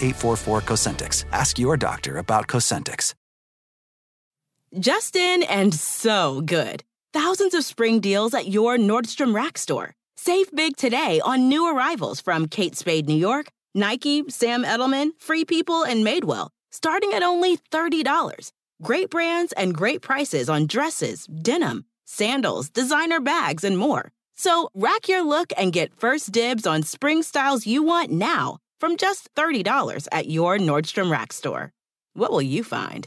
844 Cosentyx. Ask your doctor about Cosentyx. Justin and so good. Thousands of spring deals at your Nordstrom Rack store. Save big today on new arrivals from Kate Spade New York, Nike, Sam Edelman, Free People, and Madewell, starting at only $30. Great brands and great prices on dresses, denim, sandals, designer bags, and more. So rack your look and get first dibs on spring styles you want now from just $30 at your Nordstrom Rack store. What will you find?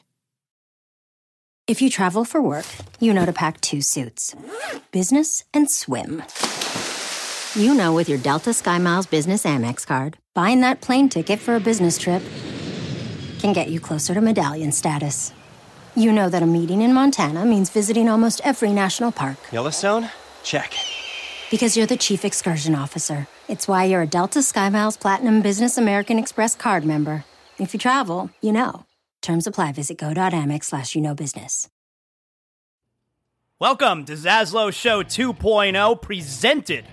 If you travel for work, you know to pack two suits business and swim. You know, with your Delta SkyMiles Business Amex card, buying that plane ticket for a business trip can get you closer to medallion status. You know that a meeting in Montana means visiting almost every national park. Yellowstone? Check. Because you're the chief excursion officer. It's why you're a Delta SkyMiles Platinum Business American Express card member. If you travel, you know. Terms apply. Visit go.amex slash you know business. Welcome to Zaslow Show 2.0, presented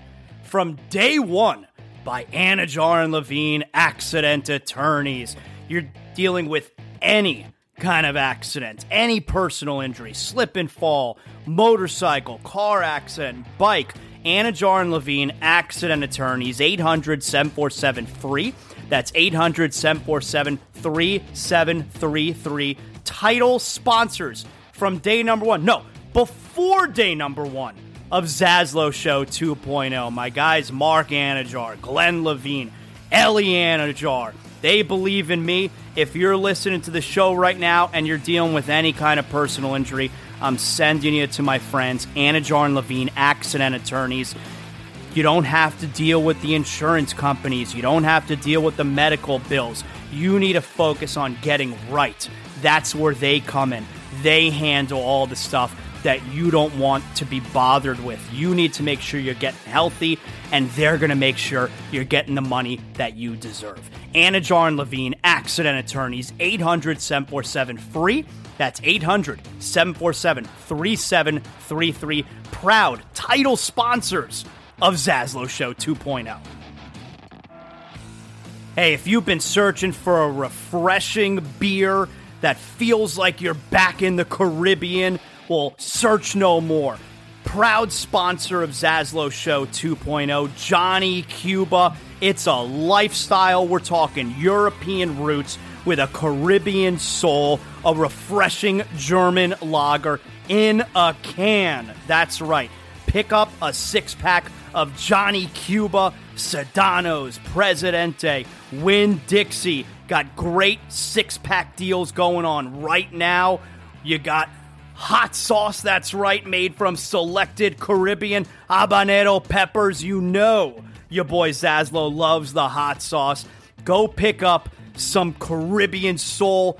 from day one by Anidjar and Levine Accident Attorneys. You're dealing with any kind of accident, any personal injury, slip and fall, motorcycle, car accident, bike. Anidjar and Levine Accident Attorneys, 800 747 free. That's 800 747 3733. Title sponsors from day number one. No, before day number one of Zaslow Show 2.0. My guys, Mark Anidjar, Glenn Levine, Ellie Anidjar. They believe in me. If you're listening to the show right now and you're dealing with any kind of personal injury, I'm sending you to my friends, Anidjar and Levine, accident attorneys. You don't have to deal with the insurance companies. You don't have to deal with the medical bills. You need to focus on getting right. That's where they come in. They handle all the stuff that you don't want to be bothered with. You need to make sure you're getting healthy, and they're going to make sure you're getting the money that you deserve. Anidjar and Levine, accident attorneys, 800 747 free. That's 800 747 3733. Proud title sponsors of Zaslow Show 2.0. Hey, if you've been searching for a refreshing beer that feels like you're back in the Caribbean, well, search no more. Proud sponsor of Zaslow Show 2.0, Johnny Cuba. It's a lifestyle. We're talking European roots with a Caribbean soul, a refreshing German lager in a can. That's right. Pick up a six pack of Johnny Cuba, Sedanos, Presidente, Winn-Dixie. Got great six pack deals going on right now. You got hot sauce, that's right, made from selected Caribbean habanero peppers. You know your boy Zaslow loves the hot sauce. Go pick up some Caribbean soul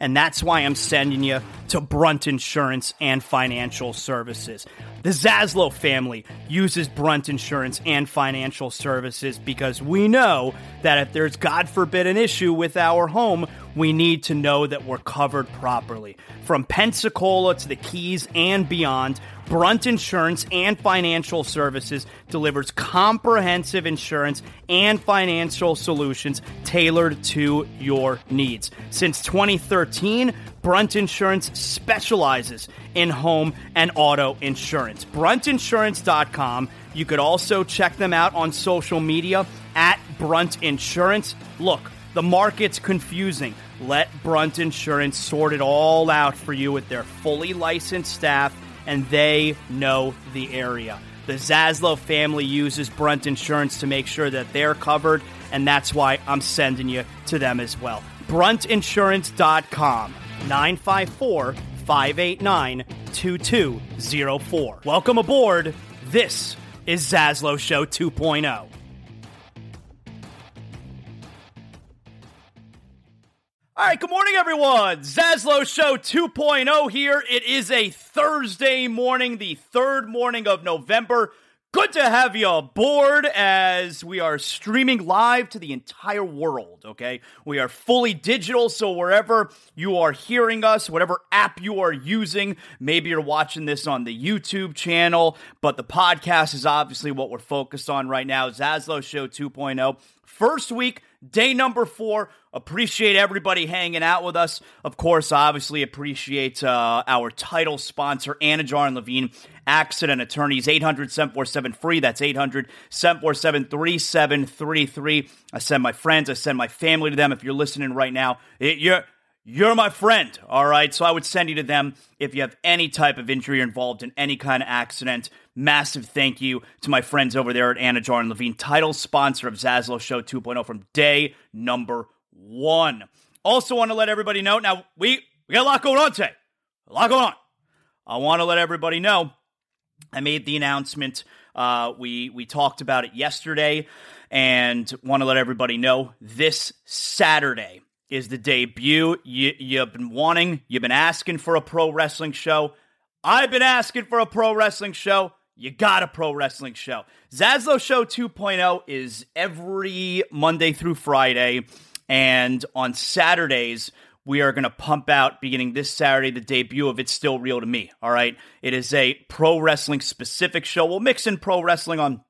And that's why I'm sending you to Brunt Insurance and Financial Services. The Zaslow family uses Brunt Insurance and Financial Services because we know that if there's, God forbid, an issue with our home, we need to know that we're covered properly. From Pensacola to the Keys and beyond, Brunt Insurance and Financial Services delivers comprehensive insurance and financial solutions tailored to your needs. Since 2013, Brunt Insurance specializes in home and auto insurance. BruntInsurance.com. You could also check them out on social media at Brunt Insurance. Look, the market's confusing. Let Brunt Insurance sort it all out for you with their fully licensed staff and they know the area. The Zaslow family uses Brunt Insurance to make sure that they're covered, and that's why I'm sending you to them as well. BruntInsurance.com, 954 589 2204. Welcome aboard. This is Zaslow Show 2.0. All right, good morning, everyone. Zaslow Show 2.0 here. It is a Thursday morning, the third morning of November. Good to have you aboard as we are streaming live to the entire world, okay? We are fully digital, so wherever you are hearing us, whatever app you are using, maybe you're watching this on the YouTube channel, but the podcast is obviously what we're focused on right now. Zaslow Show 2.0. First week Day number four. Appreciate everybody hanging out with us. Of course, obviously appreciate uh, our title sponsor, Anidjar and Levine, Accident Attorneys, 800 747 free. That's 800 747 3733. I send my friends, I send my family to them. If you're listening right now, it, you're you're my friend, all right? So I would send you to them if you have any type of injury involved in any kind of accident. Massive thank you to my friends over there at Anidjar and Levine, title sponsor of Zaslow Show 2.0 from day number one. Also, want to let everybody know now, we, we got a lot going on today. A lot going on. I want to let everybody know I made the announcement. Uh, we we talked about it yesterday, and want to let everybody know this Saturday is the debut. You, you've been wanting, you've been asking for a pro wrestling show. I've been asking for a pro wrestling show. You got a pro wrestling show. Zaslow Show 2.0 is every Monday through Friday. And on Saturdays, we are going to pump out beginning this Saturday the debut of It's Still Real to Me. All right. It is a pro wrestling specific show. We'll mix in pro wrestling on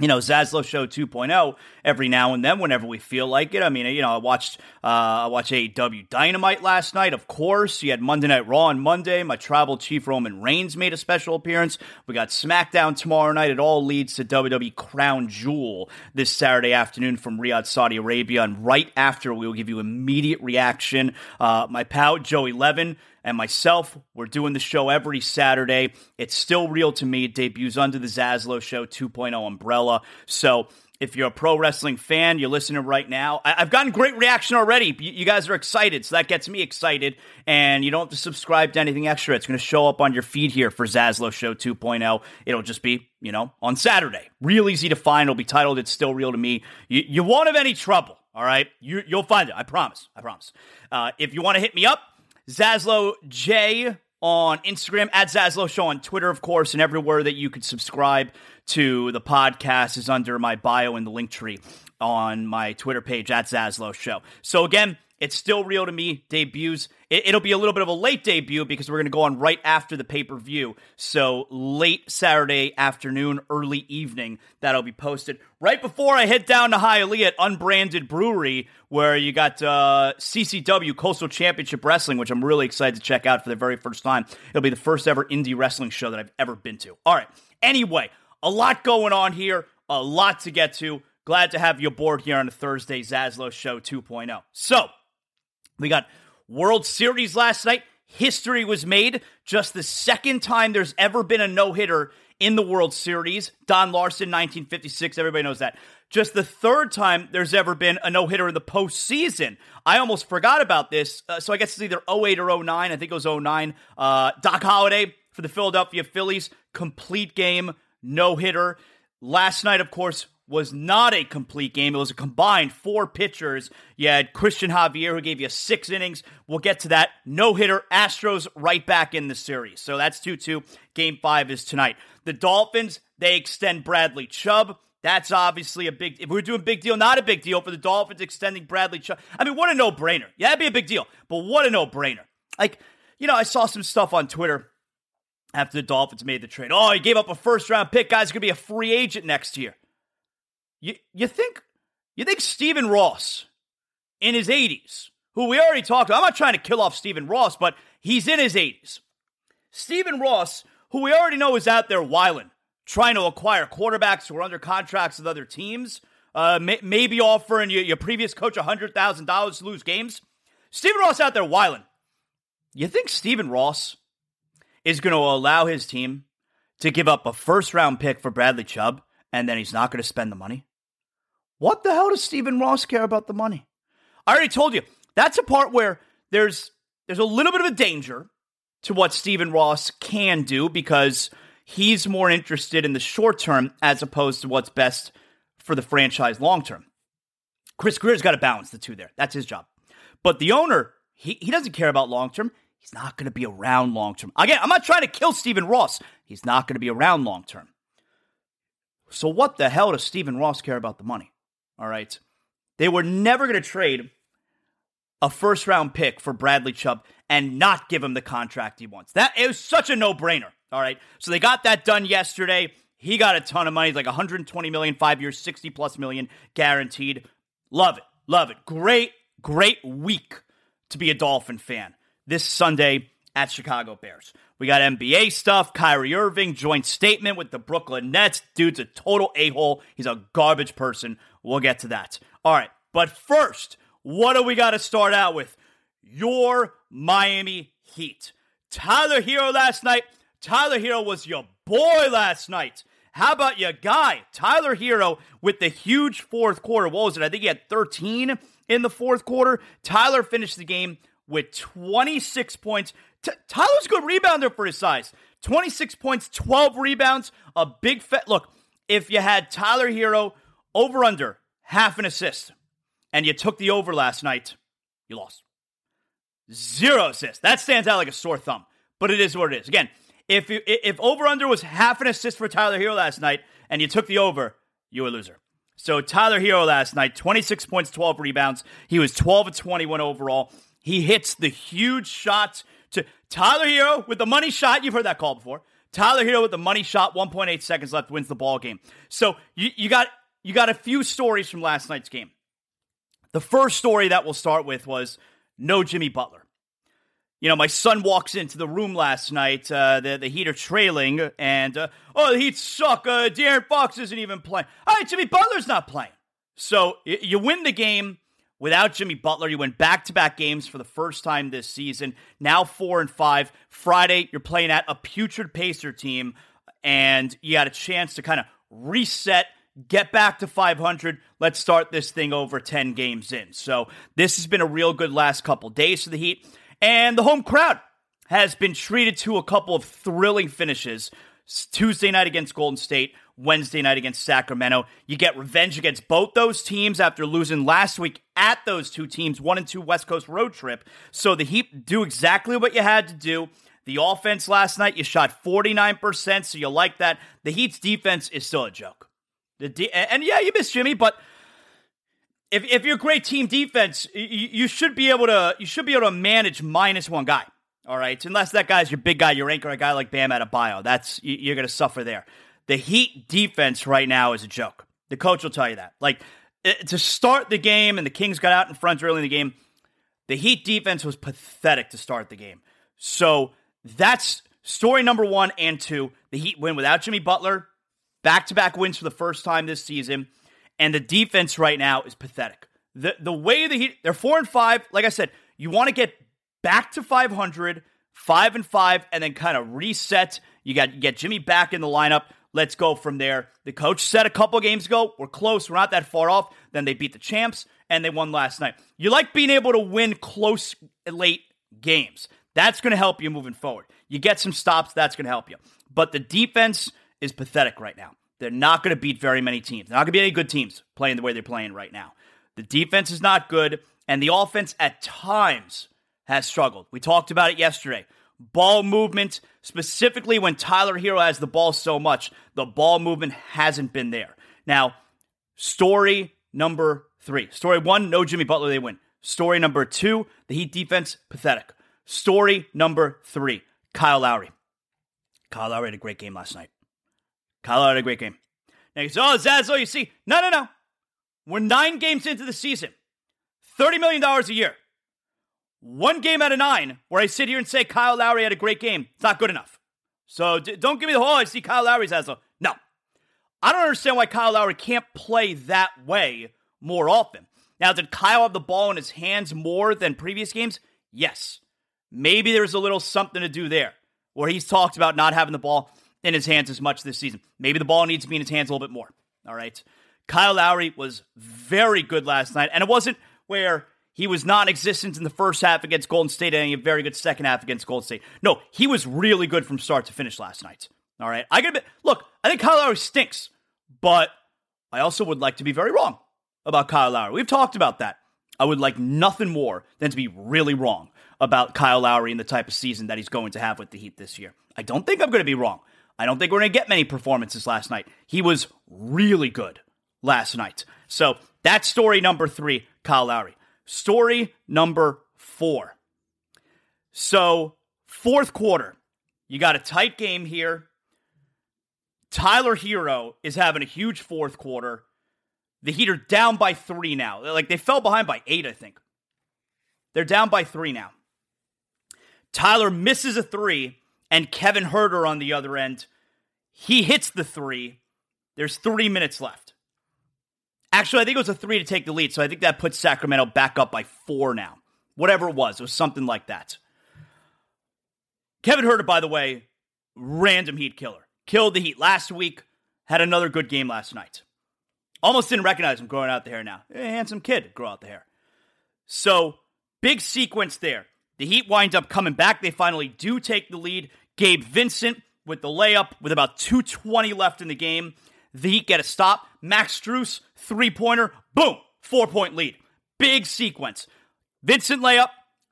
you know, Zaslow Show 2.0 every now and then whenever we feel like it. I mean, you know, I watched uh, I watched AEW Dynamite last night, of course. You had Monday Night Raw on Monday. My tribal chief Roman Reigns made a special appearance. We got SmackDown tomorrow night. It all leads to WWE Crown Jewel this Saturday afternoon from Riyadh, Saudi Arabia. And right after, we will give you immediate reaction. Uh, my pal Joey Levin and myself. We're doing the show every Saturday. It's still real to me. It debuts under the Zaslow Show 2.0 umbrella. So if you're a pro wrestling fan, you're listening right now. I- have gotten great reaction already. You-, guys are excited, so that gets me excited. And you don't have to subscribe to anything extra. It's going to show up on your feed here for Zaslow Show 2.0. It'll just be, you know, on Saturday. Real easy to find. It'll be titled "It's Still Real to Me." You, you won't have any trouble. All right, you, you'll find it. I promise. I promise. Uh, if you want to hit me up, Zaslow J on Instagram, at Zaslow Show on Twitter, of course, and everywhere that you could subscribe to the podcast is under my bio in the link tree on my Twitter page at Zaslow Show. So again, it's still real to me. Debuts. It, will be a little bit of a late debut because we're going to go on right after the pay per view. So late Saturday afternoon, early evening, that'll be posted right before I head down to Hialeah at Unbranded Brewery, where you got uh, CCW Coastal Championship Wrestling, which I'm really excited to check out for the very first time. It'll be the first ever indie wrestling show that I've ever been to. All right. Anyway, a lot going on here, a lot to get to. Glad to have you aboard here on a Thursday Zaslow Show 2.0. So, we got World Series last night. History was made. Just the second time there's ever been a no hitter in the World Series. Don Larsen, 1956. Everybody knows that. Just the third time there's ever been a no hitter in the postseason. I almost forgot about this. Uh, so I guess it's either 08 or 09. I think it was 09. Uh, Doc Halladay for the Philadelphia Phillies. Complete game, no hitter. Last night, of course, was not a complete game. It was a combined four pitchers. You had Cristian Javier, who gave you six innings. We'll get to that. No hitter. Astros right back in the series. So that's 2 2. Game five is tonight. The Dolphins, they extend Bradley Chubb. That's obviously a big. If we're doing big deal, not a big deal for the Dolphins extending Bradley Chubb. I mean, what a no brainer. Yeah, that'd be a big deal, but what a no brainer. Like, you know, I saw some stuff on Twitter after the Dolphins made the trade. Oh, he gave up a first round pick. Guy's gonna be a free agent next year. You you think you think Stephen Ross in his 80s, who we already talked about, I'm not trying to kill off Stephen Ross, but he's in his 80s. Stephen Ross, who we already know is out there whiling, trying to acquire quarterbacks who are under contracts with other teams, uh, may, maybe offering your, your previous coach $100,000 to lose games. Stephen Ross out there whiling. You think Stephen Ross is going to allow his team to give up a first round pick for Bradley Chubb and then he's not going to spend the money? What the hell does Stephen Ross care about the money? I already told you. That's a part where there's there's a little bit of a danger to what Stephen Ross can do because he's more interested in the short term as opposed to what's best for the franchise long term. Chris Grier's got to balance the two there. That's his job. But the owner, he, he doesn't care about long term. He's not going to be around long term. Again, I'm not trying to kill Stephen Ross. He's not going to be around long term. So what the hell does Stephen Ross care about the money? All right. They were never going to trade a first round pick for Bradley Chubb and not give him the contract he wants. That was such a no-brainer. All right. So they got that done yesterday. He got a ton of money, He's like 120 million, five years, 60 plus million guaranteed. Love it. Love it. Great, great week to be a Dolphin fan. This Sunday at Chicago Bears. We got NBA stuff. Kyrie Irving joint statement with the Brooklyn Nets. Dude's a total a hole. He's a garbage person. We'll get to that. All right. But first, what do we got to start out with? Your Miami Heat. Tyler Herro last night. Tyler Herro was your boy last night. How about your guy, Tyler Herro, with the huge fourth quarter? What was it? I think he had 13 in the fourth quarter. Tyler finished the game with 26 points. T- Tyler's a good rebounder for his size. 26 points, 12 rebounds, a big fat. Look, if you had Tyler Herro over under half an assist and you took the over last night, you lost. Zero assists. That stands out like a sore thumb, but it is what it is. Again, if you, if over under was half an assist for Tyler Herro last night and you took the over, you were a loser. So Tyler Herro last night, 26 points, 12 rebounds. He was 12 of 21 overall. He hits the huge shots to Tyler Herro with the money shot. You've heard that call before. Tyler Herro with the money shot, 1.8 seconds left, wins the ball game. So you, you got you got a few stories from last night's game. The first story that we'll start with was no Jimmy Butler you know, my son walks into the room last night. Uh, the the Heat are trailing, and uh, oh, the Heat suck. Uh, De'Aaron Fox isn't even playing. All right, Jimmy Butler's not playing. So y- you win the game without Jimmy Butler. You win back to back games for the first time this season. Now four and five. Friday, you're playing at a putrid Pacer team, and you got a chance to kind of reset get back to 500. Let's start this thing over 10 games in. So, this has been a real good last couple days for the Heat. And the home crowd has been treated to a couple of thrilling finishes. Tuesday night against Golden State, Wednesday night against Sacramento. You get revenge against both those teams after losing last week at those two teams, one and two West Coast road trip. So the Heat do exactly what you had to do. The offense last night, you shot 49%, so you like that. The Heat's defense is still a joke. The de- and yeah, you miss Jimmy, but if if you're great team defense, you, you should be able to you should be able to manage minus one guy. All right, unless that guy's your big guy, your anchor, a guy like Bam Adebayo. That's you're going to suffer there. The Heat defense right now is a joke. The coach will tell you that. Like to start the game, and the Kings got out in front early in the game. The Heat defense was pathetic to start the game. So that's story number one and two. The Heat win without Jimmy Butler, back to back wins for the first time this season and the defense right now is pathetic. The the way the Heat they're four and five. Like I said, you want to get back to 500, five and five, and then kind of reset. You got you get Jimmy back in the lineup. Let's go from there. The coach said a couple games ago, we're close, we're not that far off. Then they beat the champs and they won last night. You like being able to win close late games. That's going to help you moving forward. You get some stops, that's going to help you. But the defense is pathetic right now. They're not going to beat very many teams. They're not going to be any good teams playing the way they're playing right now. The defense is not good, and the offense at times has struggled. We talked about it yesterday. Ball movement, specifically when Tyler Herro has the ball so much, the ball movement hasn't been there. Now, story number three. Story one, no Jimmy Butler, they win. Story number two, the Heat defense, pathetic. Story number three, Kyle Lowry. Kyle Lowry had a great game last night. Kyle had a great game. Now say, oh, Zazo, oh, you see. No, no, no. We're nine games into the season. $30 million a year. One game out of nine where I sit here and say Kyle Lowry had a great game. It's not good enough. So d- don't give me the whole, oh, I see Kyle Lowry's a. No. I don't understand why Kyle Lowry can't play that way more often. Now, did Kyle have the ball in his hands more than previous games? Yes. Maybe there's a little something to do there where he's talked about not having the ball in his hands as much this season. Maybe the ball needs to be in his hands a little bit more. All right. Kyle Lowry was very good last night, and it wasn't where he was non existent in the first half against Golden State and a very good second half against Golden State. No, he was really good from start to finish last night. All right. I be, look, I think Kyle Lowry stinks, but I also would like to be very wrong about Kyle Lowry. We've talked about that. I would like nothing more than to be really wrong about Kyle Lowry and the type of season that he's going to have with the Heat this year. I don't think I'm going to be wrong. I don't think we're going to get many performances last night. He was really good last night. So that's story number three, Kyle Lowry. Story number four. So, fourth quarter, you got a tight game here. Tyler Herro is having a huge fourth quarter. The Heat are down by three now. Like they fell behind by eight, I think. They're down by three now. Tyler misses a three and Kevin Huerter on the other end. He hits the three. There's three minutes left. Actually, I think it was a three to take the lead, so I think that puts Sacramento back up by four now. Whatever it was, it was something like that. Kevin Huerter, by the way, random Heat killer. Killed the Heat last week, had another good game last night. Almost didn't recognize him growing out the hair now. A handsome kid, grow out the hair. So, big sequence there. The Heat winds up coming back. They finally do take the lead. Gabe Vincent with the layup with about 220 left in the game. The Heat get a stop. Max Strus, three pointer, boom, four point lead. Big sequence. Vincent layup,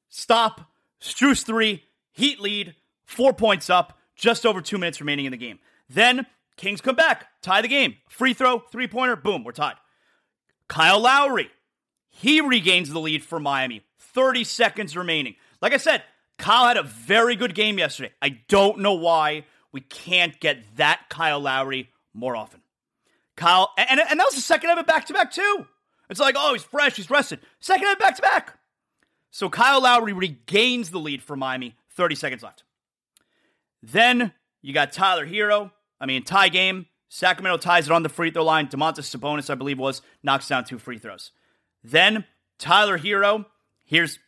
stop, Strus three, Heat lead, four points up, just over two minutes remaining in the game. Then Kings come back, tie the game. Free throw, three pointer, boom, we're tied. Kyle Lowry, he regains the lead for Miami. 30 seconds remaining. Like I said, Kyle had a very good game yesterday. I don't know why we can't get that Kyle Lowry more often. Kyle, and, and that was the second of it back to back, too. It's like, oh, he's fresh, he's rested. Second of back to back. So Kyle Lowry regains the lead for Miami, 30 seconds left. Then you got Tyler Herro. I mean, tie game. Sacramento ties it on the free throw line. Domantas Sabonis, I believe, was knocks down two free throws. Then Tyler Herro. Here's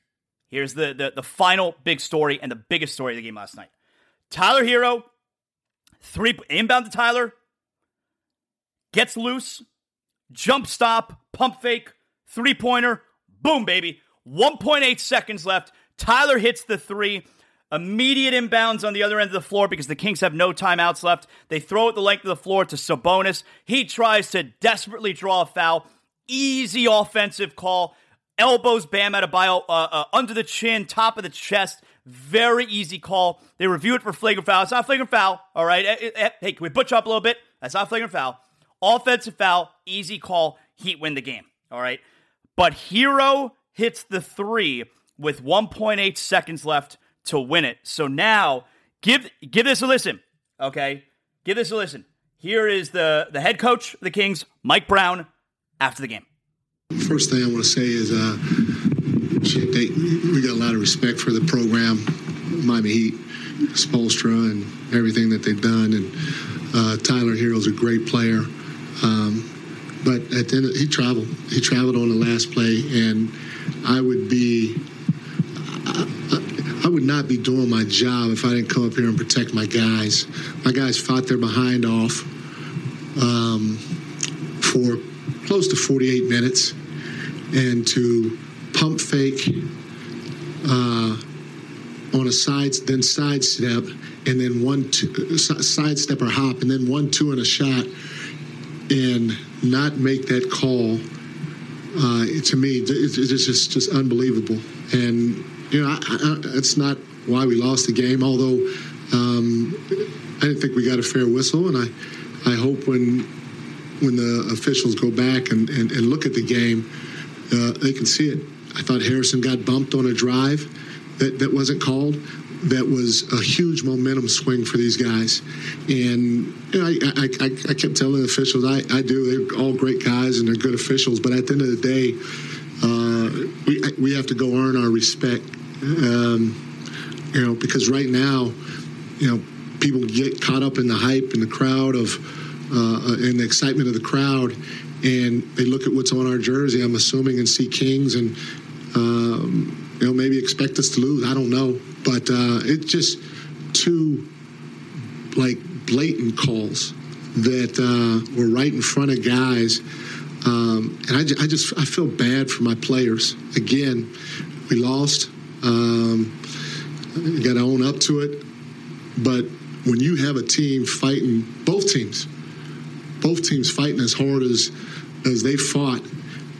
here's the, the the final big story and the biggest story of the game last night. Tyler Herro, three inbound to Tyler, gets loose, jump stop, pump fake, three pointer, boom, baby. 1.8 seconds left. Tyler hits the three. Immediate inbounds on the other end of the floor because the Kings have no timeouts left. They throw it the length of the floor to Sabonis. He tries to desperately draw a foul. Easy offensive call. Elbows Bam Adebayo uh, uh, under the chin, top of the chest. Very easy call. They review it for flagrant foul. It's not flagrant foul. All right. Eh, eh, eh, hey, can we butch up a little bit? That's not flagrant foul. Offensive foul, easy call. Heat win the game. All right. But Herro hits the three with 1.8 seconds left to win it. So now give give this a listen. Okay. Give this a listen. Here is the, the head coach the Kings, Mike Brown, after the game. First thing I want to say is uh, they, we got a lot of respect for the program, Miami Heat, Spoelstra, and everything that they've done. And uh, Tyler Herro's a great player. Um, but at the end, of, he traveled. He traveled on the last play, and I would be. I, I would not be doing my job if I didn't come up here and protect my guys. My guys fought their behind off um, for close to 48 minutes, and to pump fake uh, on a side, then sidestep, and then one sidestep or hop, and then one two and a shot, and not make that call. Uh, to me, it's, it's just just unbelievable. And you know, I, I, that's not why we lost the game. Although um, I didn't think we got a fair whistle, and I I hope when when the officials go back and, and, and look at the game, uh, they can see it. I thought Harrison got bumped on a drive that, that wasn't called. That was a huge momentum swing for these guys. And you know, I, I, I, I, kept telling the officials, I, I do, they're all great guys and they're good officials. But at the end of the day, uh, we, we have to go earn our respect. Um, you know, because right now, you know, people get caught up in the hype and the crowd of, uh, and the excitement of the crowd, and they look at what's on our jersey. I'm assuming and see Kings and um, you know maybe expect us to lose. I don't know, but uh, it's just two like blatant calls that uh, were right in front of guys. Um, and I, I, just I feel bad for my players. Again, we lost. Um, got to own up to it. But when you have a team fighting, both teams, both teams fighting as hard as as they fought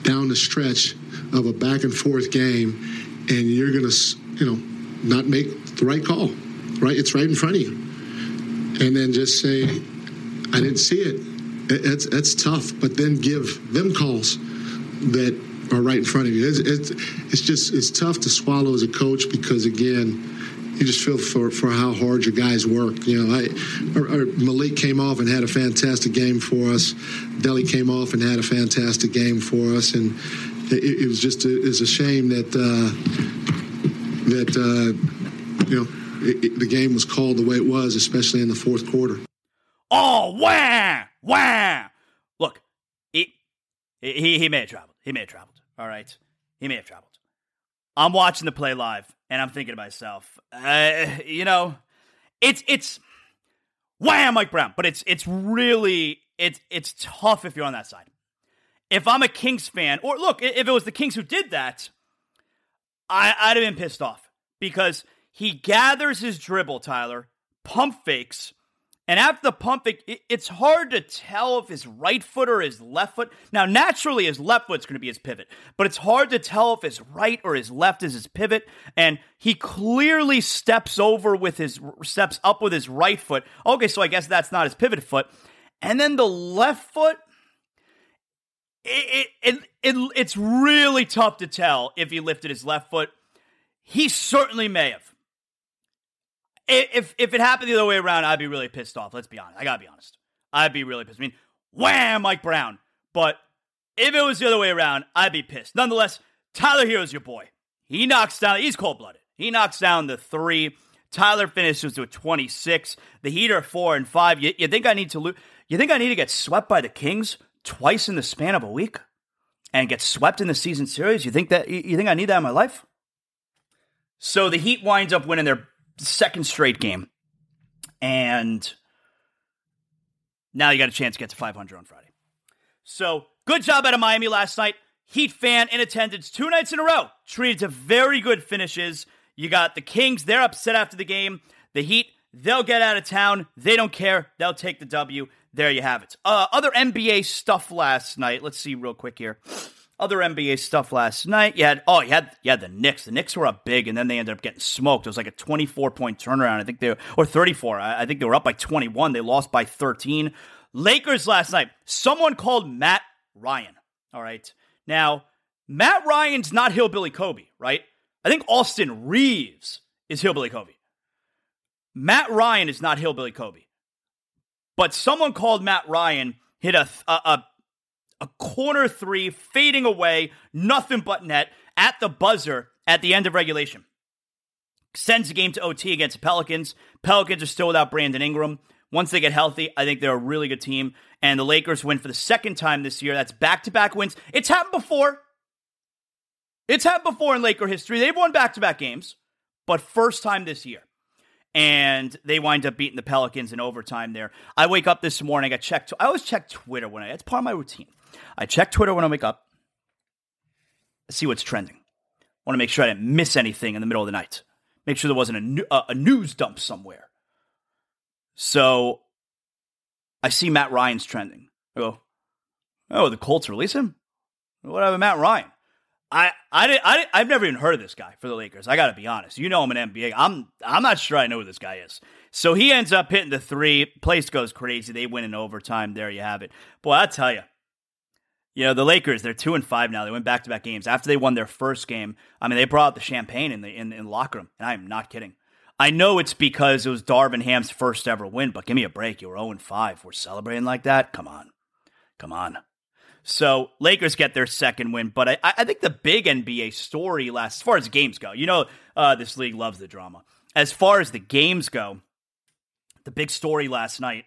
down the stretch of a back and forth game, and you're going to, you know, not make the right call, right? It's right in front of you, and then just say, "I didn't see it." That's that's tough, but then give them calls that are right in front of you. It's, it's, it's just it's tough to swallow as a coach because again you just feel for, for how hard your guys work. You know, I, our, our Malik came off and had a fantastic game for us. Delly came off and had a fantastic game for us, and it, it was just a, it's a shame that uh, that uh, you know it, it, the game was called the way it was, especially in the fourth quarter. Oh, wah, wah! Look, he, he he may have traveled. He may have traveled. All right, he may have traveled. I'm watching the play live and I'm thinking to myself, uh, you know, it's it's wham, Mike Brown, but it's it's really it's it's tough if you're on that side. If I'm a Kings fan, or look, if it was the Kings who did that, I, I'd have been pissed off because he gathers his dribble, Tyler, pump fakes, and after the pump it, it's hard to tell if his right foot or his left foot. Now, naturally, his left foot's going to be his pivot, but it's hard to tell if his right or his left is his pivot. And he clearly steps over with his steps up with his right foot. Okay, so I guess that's not his pivot foot. And then the left foot, it, it, it, it's really tough to tell if he lifted his left foot. He certainly may have. If if it happened the other way around, I'd be really pissed off. Let's be honest. I gotta be honest. I'd be really pissed. I mean, wham, Mike Brown. But if it was the other way around, I'd be pissed. Nonetheless, Tyler Herro's your boy. He knocks down. He's cold blooded. He knocks down the three. Tyler finishes with 26. The Heat are four and five. You, you think I need to lose? You think I need to get swept by the Kings twice in the span of a week and get swept in the season series? You think that? You think I need that in my life? So the Heat winds up winning their second straight game. And now you got a chance to get to 500 on Friday. So good job out of Miami last night. Heat fan in attendance two nights in a row. Treated to very good finishes. You got the Kings, they're upset after the game. The Heat, they'll get out of town. They don't care. They'll take the W. There you have it. Uh, other NBA stuff last night. Let's see real quick here. Other NBA stuff last night. You had oh, you had had the Knicks. The Knicks were up big, and then they ended up getting smoked. It was like a 24 point turnaround. I think they were, or 34. I, I think they were up by 21. They lost by 13. Lakers last night. Someone called Matt Ryan. All right. Now, Matt Ryan's not Hillbilly Kobe, right? I think Austin Reaves is Hillbilly Kobe. Matt Ryan is not Hillbilly Kobe. But someone called Matt Ryan hit a, a, a a corner three, fading away, nothing but net at the buzzer at the end of regulation. Sends the game to OT against the Pelicans. Pelicans are still without Brandon Ingram. Once they get healthy, I think they're a really good team. And the Lakers win for the second time this year. That's back to back wins. It's happened before. It's happened before in Laker history. They've won back to back games, but first time this year. And they wind up beating the Pelicans in overtime there. I wake up this morning, I check. I always check Twitter when I, it's part of my routine. I check Twitter when I wake up, see what's trending. Want to make sure I didn't miss anything in the middle of the night. Make sure there wasn't a, uh, a news dump somewhere. So I see Matt Ryan's trending. I go, oh, the Colts release him? What about Matt Ryan? I I did, I did, I've never even heard of this guy for the Lakers. I got to be honest. You know I'm an NBA. I'm I'm not sure I know who this guy is. So he ends up hitting the three. Place goes crazy. They win in overtime. There you have it. Boy, I tell you, you know, the Lakers, they're two and five now. They went back to back games. After they won their first game, I mean, they brought out the champagne in the in, in locker room. And I am not kidding. I know it's because it was Darvin Ham's first ever win, but give me a break. You were 0 5. We're celebrating like that? Come on. Come on. So Lakers get their second win, but I, I think the big NBA story last, as far as games go, you know, uh, this league loves the drama. As far as the games go, the big story last night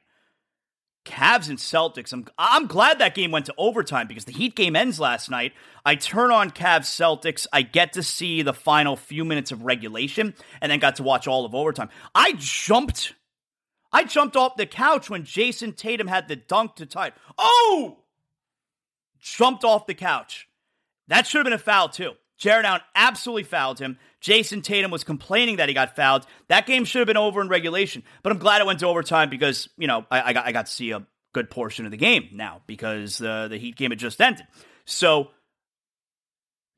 Cavs and Celtics. I'm I'm glad that game went to overtime because the Heat game ends last night. I turn on Cavs Celtics. I get to see the final few minutes of regulation and then got to watch all of overtime. I jumped I jumped off the couch when Jayson Tatum had the dunk to tie. Oh! Jumped off the couch. That should have been a foul too. Jarrett Allen absolutely fouled him. Jayson Tatum was complaining that he got fouled. That game should have been over in regulation, but I'm glad it went to overtime because you know I, I got I got to see a good portion of the game now because uh, the Heat game had just ended. So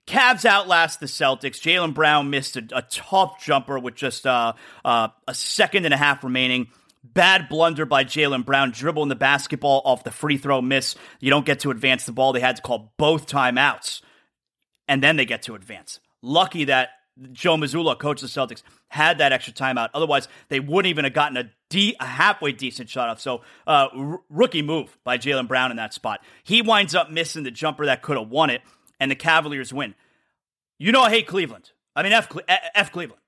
Cavs outlast the Celtics. Jaylen Brown missed a, a, tough jumper with just uh, uh, a second and a half remaining. Bad blunder by Jaylen Brown, dribbling the basketball off the free throw miss. You don't get to advance the ball. They had to call both timeouts and then they get to advance. Lucky that Joe Mazzulla, coach of the Celtics, had that extra timeout. Otherwise, they wouldn't even have gotten a, de- a halfway decent shot off. So, uh, r- rookie move by Jaylen Brown in that spot. He winds up missing the jumper that could have won it, and the Cavaliers win. You know, I hate Cleveland. I mean, F, Cle- F Cleveland.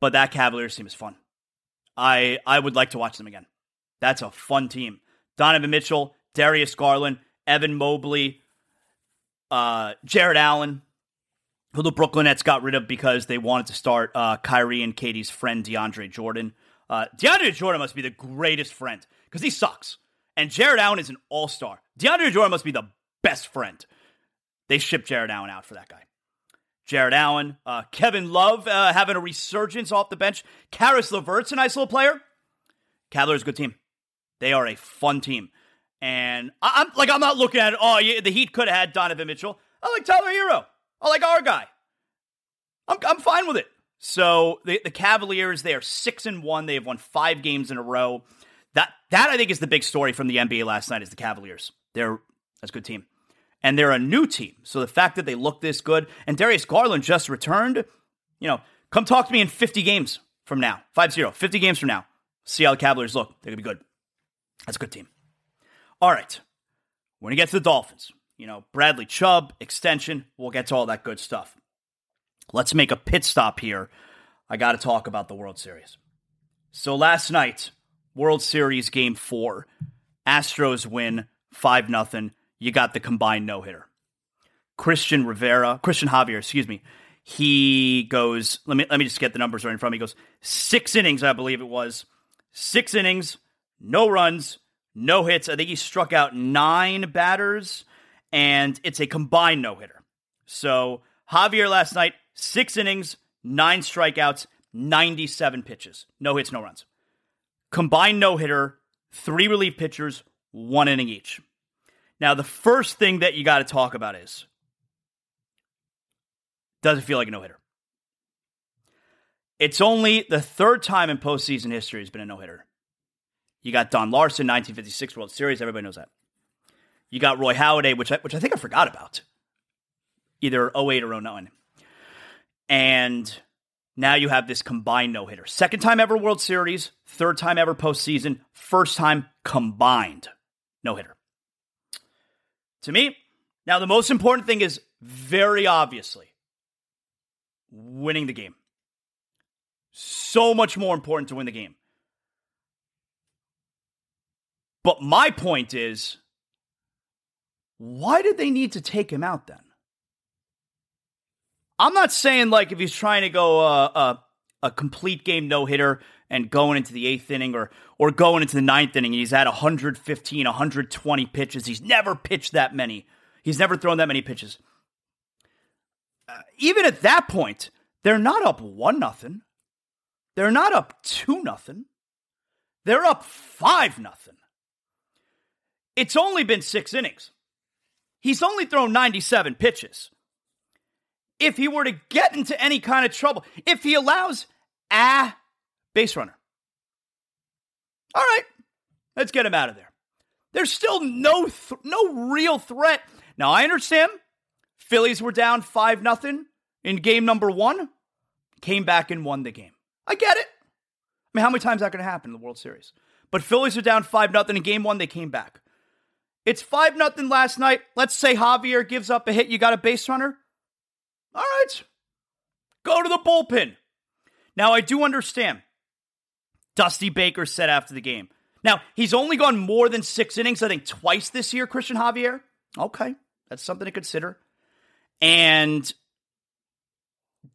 But that Cavaliers team is fun. I I would like to watch them again. That's a fun team. Donovan Mitchell, Darius Garland, Evan Mobley, uh, Jarrett Allen, who the Brooklyn Nets got rid of because they wanted to start uh, Kyrie and KD's friend DeAndre Jordan. Uh, DeAndre Jordan must be the greatest friend because he sucks. And Jarrett Allen is an all star. DeAndre Jordan must be the best friend. They shipped Jarrett Allen out for that guy. Jarrett Allen, uh, Kevin Love uh, having a resurgence off the bench. Caris LeVert's a nice little player. Cavaliers good team. They are a fun team. And I, am like I'm not looking at it. Oh, yeah, the Heat could have had Donovan Mitchell. I like Tyler Herro. I like our guy. I'm I'm fine with it. So the the Cavaliers they are six and one. They have won five games in a row. That that I think is the big story from the NBA last night is the Cavaliers. They're that's a good team. And they're a new team. So the fact that they look this good and Darius Garland just returned, you know, come talk to me in 50 games from now. 5-0, 50 games from now. See how the Cavaliers look. They're to be good. That's a good team. All right. When you get to the Dolphins, you know, Bradley Chubb, extension, we'll get to all that good stuff. Let's make a pit stop here. I got to talk about the World Series. So last night, World Series game four, Astros win 5 0. You got the combined no hitter. Christian Rivera, Cristian Javier, excuse me. He goes, let me let me just get the numbers right in front of me. He goes six innings, I believe it was. Six innings, no runs, no hits. I think he struck out nine batters, and it's a combined no hitter. So Javier last night, six innings, nine strikeouts, 97 pitches. No hits, no runs. Combined no hitter, three relief pitchers, one inning each. Now, the first thing that you got to talk about is does it feel like a no hitter? It's only the third time in postseason history has been a no hitter. You got Don Larsen, 1956 World Series. Everybody knows that. You got Roy Halladay, which I, which I think I forgot about, either 08 or 09. And now you have this combined no hitter. Second time ever World Series, third time ever postseason, first time combined no hitter. To me, now the most important thing is very obviously winning the game. So much more important to win the game. But my point is why did they need to take him out then? I'm not saying like if he's trying to go uh, uh, a complete game no hitter and going into the eighth inning or or going into the ninth inning, and he's at 115, 120 pitches. He's never pitched that many. He's never thrown that many pitches. Uh, even at that point, they're not up one nothing. They're not up two nothing. They're up five nothing. It's only been six innings. He's only thrown 97 pitches. If he were to get into any kind of trouble, if he allows a base runner, all right, let's get him out of there. There's still no th- no real threat. Now I understand Phillies were down 5 nothing in game number 1, came back and won the game. I get it. I mean, how many times is that going to happen in the World Series? But Phillies are down 5 nothing in game 1, they came back. It's 5 nothing last night. Let's say Javier gives up a hit. You got a base runner? All right. Go to the bullpen. Now, I do understand. Dusty Baker said after the game. Now, he's only gone more than six innings, I think twice this year, Cristian Javier. Okay. That's something to consider. And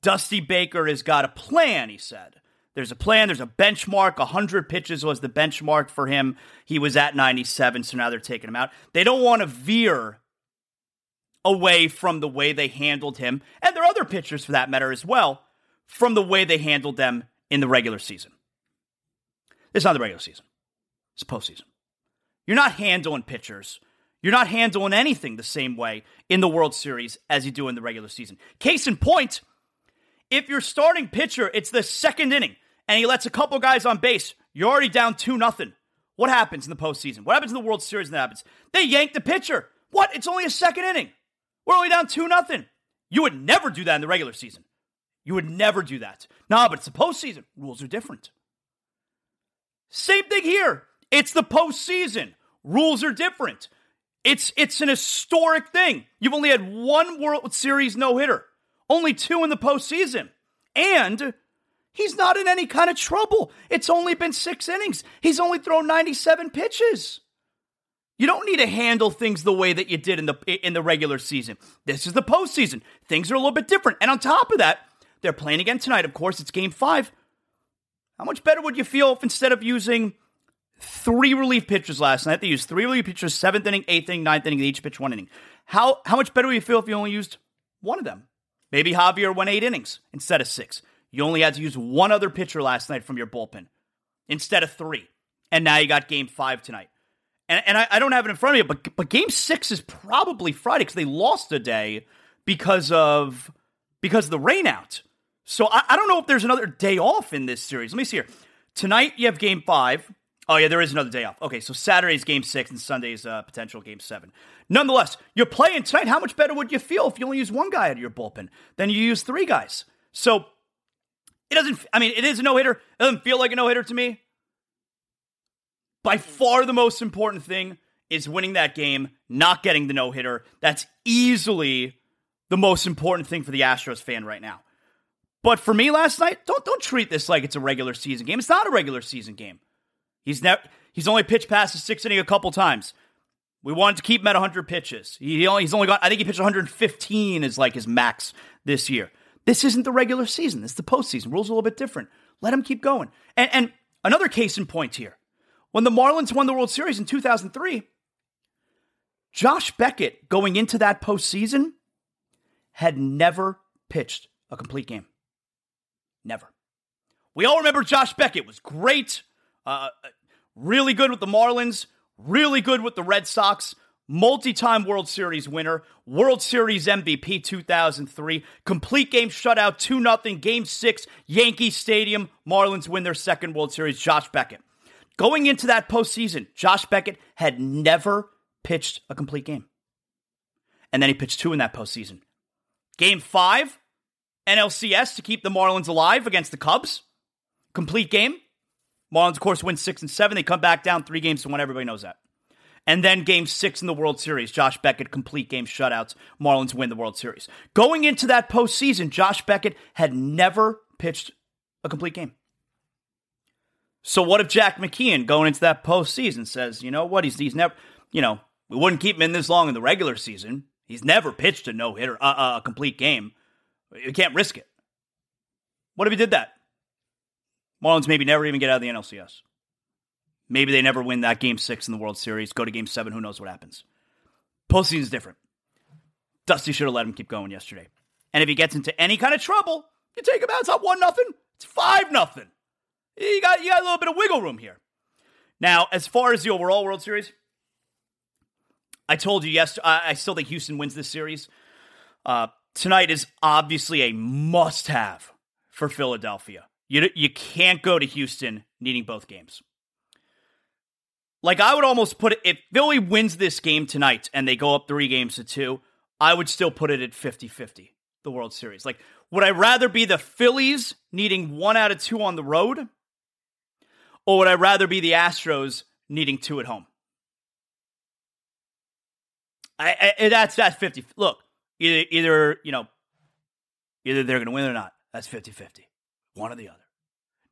Dusty Baker has got a plan, he said. There's a plan, there's a benchmark. 100 pitches was the benchmark for him. He was at 97, so now they're taking him out. They don't want to veer away from the way they handled him, and there are other pitchers for that matter as well, from the way they handled them in the regular season. It's not the regular season, it's postseason. You're not handling pitchers. You're not handling anything the same way in the World Series as you do in the regular season. Case in point, if your starting pitcher, it's the second inning, and he lets a couple guys on base, you're already down 2 nothing. What happens in the postseason? What happens in the World Series that happens? They yank the pitcher. What? It's only a second inning. We're only down 2 nothing. You would never do that in the regular season. You would never do that. Nah, but it's the postseason. Rules are different. Same thing here. It's the postseason. Rules are different. It's it's an historic thing. You've only had one World Series no hitter, only two in the postseason, and he's not in any kind of trouble. It's only been six innings. He's only thrown 97 pitches. You don't need to handle things the way that you did in the in the regular season. This is the postseason. Things are a little bit different. And on top of that, they're playing again tonight. Of course, it's game five. How much better would you feel if instead of using three relief pitchers last night, they used three relief pitchers, seventh inning, eighth inning, ninth inning, they each pitch one inning. How how much better would you feel if you only used one of them? Maybe Javier went eight innings instead of six. You only had to use one other pitcher last night from your bullpen instead of three. And now you got game five tonight. And, and I, I don't have it in front of me, but, but game six is probably Friday because they lost a day because of because of the rainout. So I, I don't know if there's another day off in this series. Let me see here. Tonight you have game five. Oh yeah, there is another day off. Okay, so Saturday's game six and Sunday's uh, potential game seven. Nonetheless, you're playing tonight. How much better would you feel if you only use one guy out of your bullpen than you use three guys? So it doesn't. I mean, it is a no hitter. It doesn't feel like a no hitter to me. By far, the most important thing is winning that game, not getting the no hitter. That's easily the most important thing for the Astros fan right now. But for me last night, don't don't treat this like it's a regular season game. It's not a regular season game. He's never he's only pitched past the sixth inning a couple times. We wanted to keep him at 100 pitches. He only, he's only got I think he pitched 115 is like his max this year. This isn't the regular season. This is the postseason. Rules a little bit different. Let him keep going. And, and another case in point here. When the Marlins won the World Series in 2003, Josh Beckett going into that postseason had never pitched a complete game. Never. We all remember Josh Beckett was great, uh, really good with the Marlins, really good with the Red Sox, multi time World Series winner, World Series MVP 2003, complete game shutout 2 0, game six, Yankee Stadium. Marlins win their second World Series. Josh Beckett. Going into that postseason, Josh Beckett had never pitched a complete game. And then he pitched two in that postseason. Game five, NLCS to keep the Marlins alive against the Cubs. Complete game. Marlins, of course, win six and seven. They come back down three games to one. Everybody knows that. And then game six in the World Series, Josh Beckett complete game shutouts. Marlins win the World Series. Going into that postseason, Josh Beckett had never pitched a complete game. So what if Jack McKeon going into that postseason says, you know what, he's he's never, you know, we wouldn't keep him in this long in the regular season. He's never pitched a no hitter, uh, uh, a complete game. You can't risk it. What if he did that? Marlins maybe never even get out of the NLCS. Maybe they never win that game six in the World Series, go to game seven, who knows what happens. Postseason's different. Dusty should have let him keep going yesterday. And if he gets into any kind of trouble, you take him out. It's not one nothing. It's five nothing. You got you got a little bit of wiggle room here. Now, as far as the overall World Series, I told you yesterday. I still think Houston wins this series. Uh, tonight is obviously a must-have for Philadelphia. You you can't go to Houston needing both games. Like I would almost put it if Philly wins this game tonight and they go up 3 games to 2, I would still put it at 50-50 the World Series. Like would I rather be the Phillies needing 1 out of 2 on the road or would I rather be the Astros needing 2 at home? I, I eh, that's that's 50. Look, either either, you know, either they're going to win or not. That's 50-50. One or the other.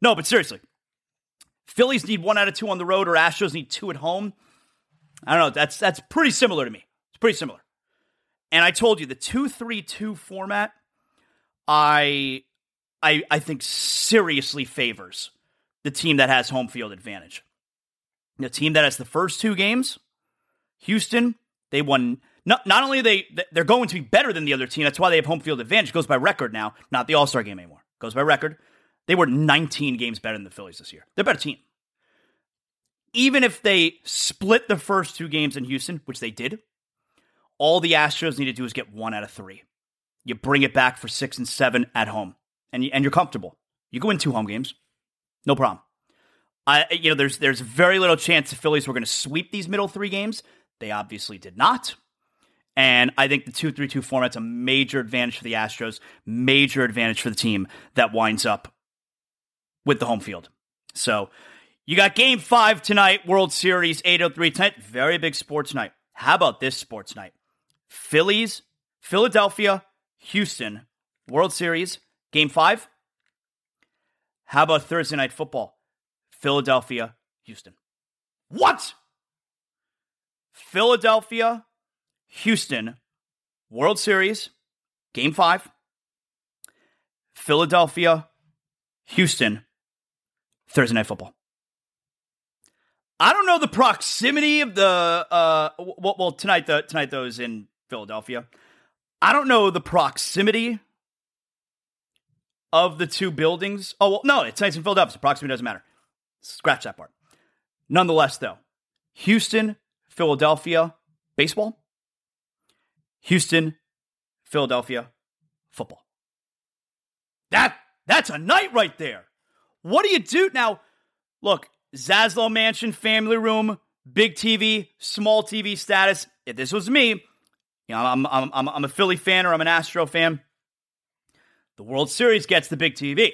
No, but seriously, Phillies need one out of two on the road, or Astros need two at home. I don't know. That's that's pretty similar to me. It's pretty similar. And I told you the two three two format. I I I think seriously favors the team that has home field advantage. The team that has the first two games, Houston, they won. Not, not only they they're going to be better than the other team. That's why they have home field advantage. It goes by record now, not the All Star game anymore. It goes by record. They were 19 games better than the Phillies this year. They're a better team. Even if they split the first two games in Houston, which they did, all the Astros need to do is get one out of three. You bring it back for six and seven at home, and, you, and you're comfortable. You go in two home games, no problem. I, you know, there's there's very little chance the Phillies were going to sweep these middle three games. They obviously did not. And I think the 2 3 2 format's a major advantage for the Astros, major advantage for the team that winds up with the home field. So you got game five tonight, World Series 803 tonight. Very big sports night. How about this sports night? Phillies, Philadelphia, Houston, World Series, game five. How about Thursday night football? Philadelphia, Houston. What? Philadelphia, Houston, World Series, game five. Philadelphia, Houston, Thursday Night Football. I don't know the proximity of the uh well, well tonight the tonight those in Philadelphia. I don't know the proximity of the two buildings. Oh, well, no, it's nice in Philadelphia. So proximity doesn't matter. Scratch that part. Nonetheless, though, Houston, Philadelphia, baseball. Houston, Philadelphia, football. That that's a night right there. What do you do now? Look, Zaslow Mansion, family room, big TV, small TV status. If this was me, you know, I'm I'm I'm, I'm a Philly fan or I'm an Astro fan. The World Series gets the big TV.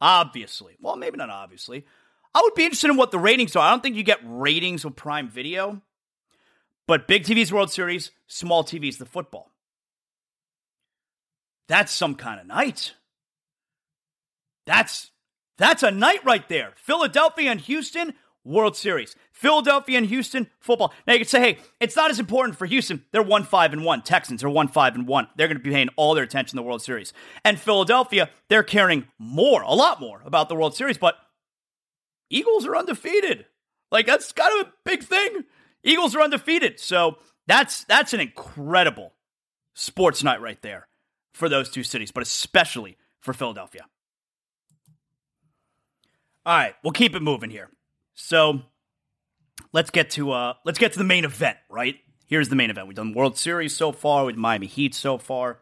Obviously. Well, maybe not obviously. I would be interested in what the ratings are. I don't think you get ratings with Prime Video. But big TV's World Series, small TV's the football. That's some kind of night. That's that's a night right there. Philadelphia and Houston, World Series. Philadelphia and Houston, football. Now you could say, hey, it's not as important for Houston. They're one five and one. Texans are one five and one. They're going to be paying all their attention to the World Series. And Philadelphia, they're caring more, a lot more about the World Series. But Eagles are undefeated. Like that's kind of a big thing. Eagles are undefeated. So that's that's an incredible sports night right there for those two cities, but especially for Philadelphia. All right, we'll keep it moving here. So let's get to uh let's get to the main event, right? Here's the main event. We've done World Series so far with Miami Heat so far.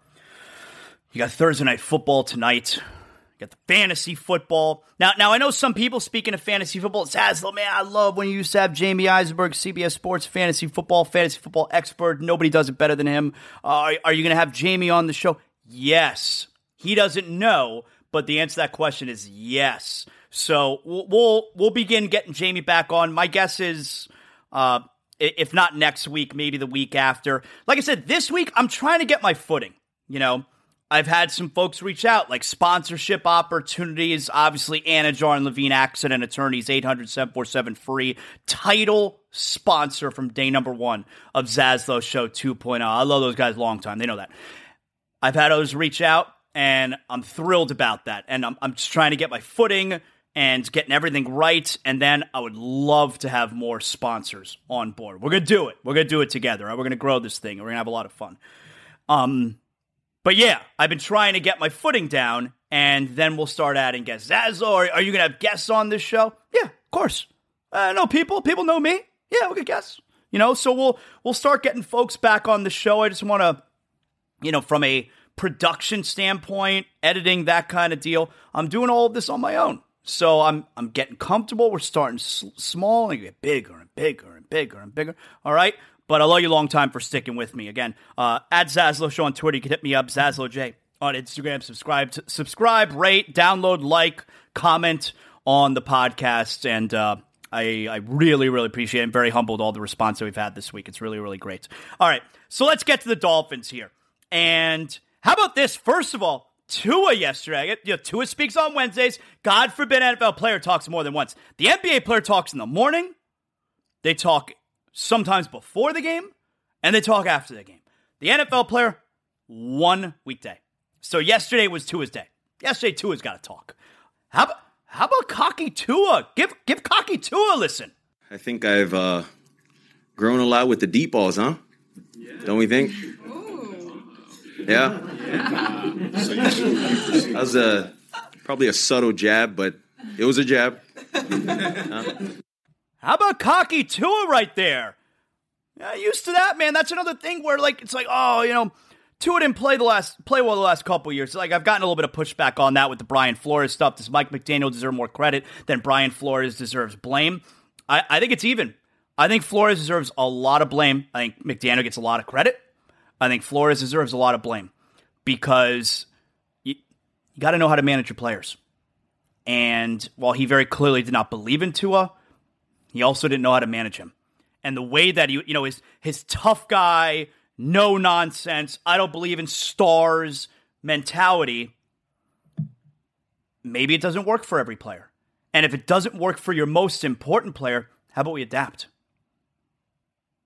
You got Thursday night football tonight. You got the fantasy football. Now, now I know some people speaking of fantasy football. Haslam, man. I love when you used to have Jamey Eisenberg, CBS Sports fantasy football, fantasy football expert. Nobody does it better than him. Uh, are, are you going to have Jamey on the show? Yes. He doesn't know, but the answer to that question is yes. So we'll we'll, we'll begin getting Jamey back on. My guess is, uh, if not next week, maybe the week after. Like I said, this week I'm trying to get my footing. You know, I've had some folks reach out, like sponsorship opportunities. Obviously, Anidjar Levine Accident Attorneys, 800 747 free. Title sponsor from day number one of Zaslow Show 2.0. I love those guys long time. They know that. I've had others reach out, and I'm thrilled about that. And I'm, I'm just trying to get my footing and getting everything right. And then I would love to have more sponsors on board. We're to do it. We're to do it together. We're to grow this thing. We're to have a lot of fun. Um, but yeah, I've been trying to get my footing down, and then we'll start adding guests. Zazo, are, you to have guests on this show? Yeah, of course. Uh, know people. People know me. Yeah, we'll get guests. You know, so we'll we'll start getting folks back on the show. I just want to, you know, from a production standpoint, editing that kind of deal, I'm doing all of this on my own. So I'm I'm getting comfortable. We're starting small and get bigger and bigger and bigger and bigger. All right. But I love you long time for sticking with me. Again, uh, at Zaslow Show on Twitter. You can hit me up, Zaslow J on Instagram. Subscribe, to, subscribe, rate, download, like, comment on the podcast. And uh, I, I really, really appreciate it. I'm very humbled all the response that we've had this week. It's really, really great. All right. So let's get to the Dolphins here. And how about this? First of all, Tua yesterday. You know, Tua speaks on Wednesdays. God forbid NFL player talks more than once. The NBA player talks in the morning. They talk sometimes before the game, and they talk after the game. The NFL player, one weekday. So yesterday was Tua's day. Yesterday, Tua's got to talk. How about, how about cocky Tua? Give give cocky Tua a listen. I think I've uh, grown a lot with the deep balls, huh? Yeah. Don't we think? Ooh. Yeah. that was a probably a subtle jab, but it was a jab. How about cocky Tua right there? Yeah, used to that, man. That's another thing where like it's like, oh, you know, Tua didn't play the last play well the last couple years. Like I've gotten a little bit of pushback on that with the Brian Flores stuff. Does Mike McDaniel deserve more credit than Brian Flores deserves blame? I, I think it's even. I think Flores deserves a lot of blame. I think McDaniel gets a lot of credit. I think Flores deserves a lot of blame because you, you got to know how to manage your players. And while he very clearly did not believe in Tua, he also didn't know how to manage him. And the way that he, you know, his his tough guy, no nonsense, I don't believe in stars mentality, maybe it doesn't work for every player. And if it doesn't work for your most important player, how about we adapt?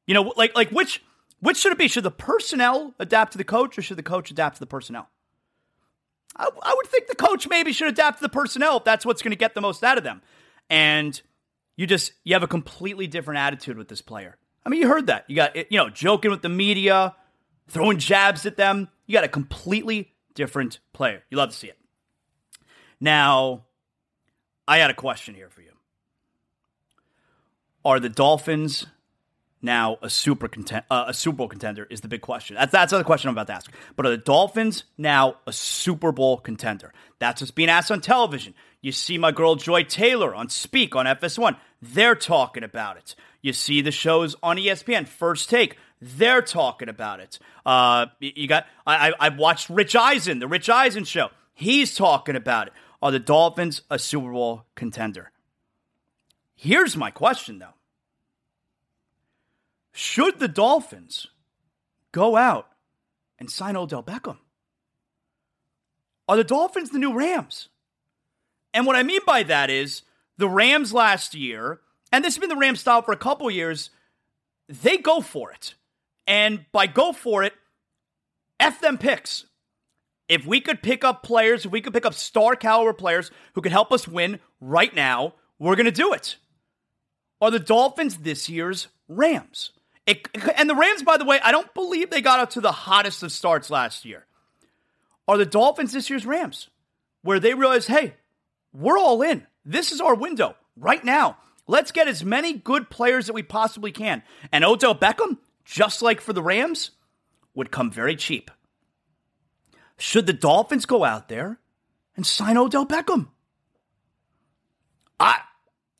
You know, like like which which should it be? Should the personnel adapt to the coach or should the coach adapt to the personnel? I, I would think the coach maybe should adapt to the personnel if that's what's going to get the most out of them. And you just you have a completely different attitude with this player. I mean, you heard that. You got you know joking with the media, throwing jabs at them. You got a completely different player. You love to see it. Now, I had a question here for you. Are the Dolphins now a super content, uh, a Super Bowl contender? Is the big question. That's that's the question I'm about to ask. But are the Dolphins now a Super Bowl contender? That's what's being asked on television. You see my girl Joy Taylor on Speak on FS1. They're talking about it. You see the shows on ESPN, First Take. They're talking about it. Uh, you got I, I watched Rich Eisen, the Rich Eisen show. He's talking about it. Are the Dolphins a Super Bowl contender? Here's my question though. Should the Dolphins go out and sign Odell Beckham? Are the Dolphins the new Rams? And what I mean by that is the Rams last year, and this has been the Rams style for a couple years, they go for it. And by go for it, F them picks. If we could pick up players, if we could pick up star caliber players who could help us win right now, we're going to do it. Are the Dolphins this year's Rams? It, and the Rams, by the way, I don't believe they got up to the hottest of starts last year. Are the Dolphins this year's Rams? Where they realize, hey, we're all in. This is our window right now. Let's get as many good players that we possibly can. And Odell Beckham, just like for the Rams, would come very cheap. Should the Dolphins go out there and sign Odell Beckham? I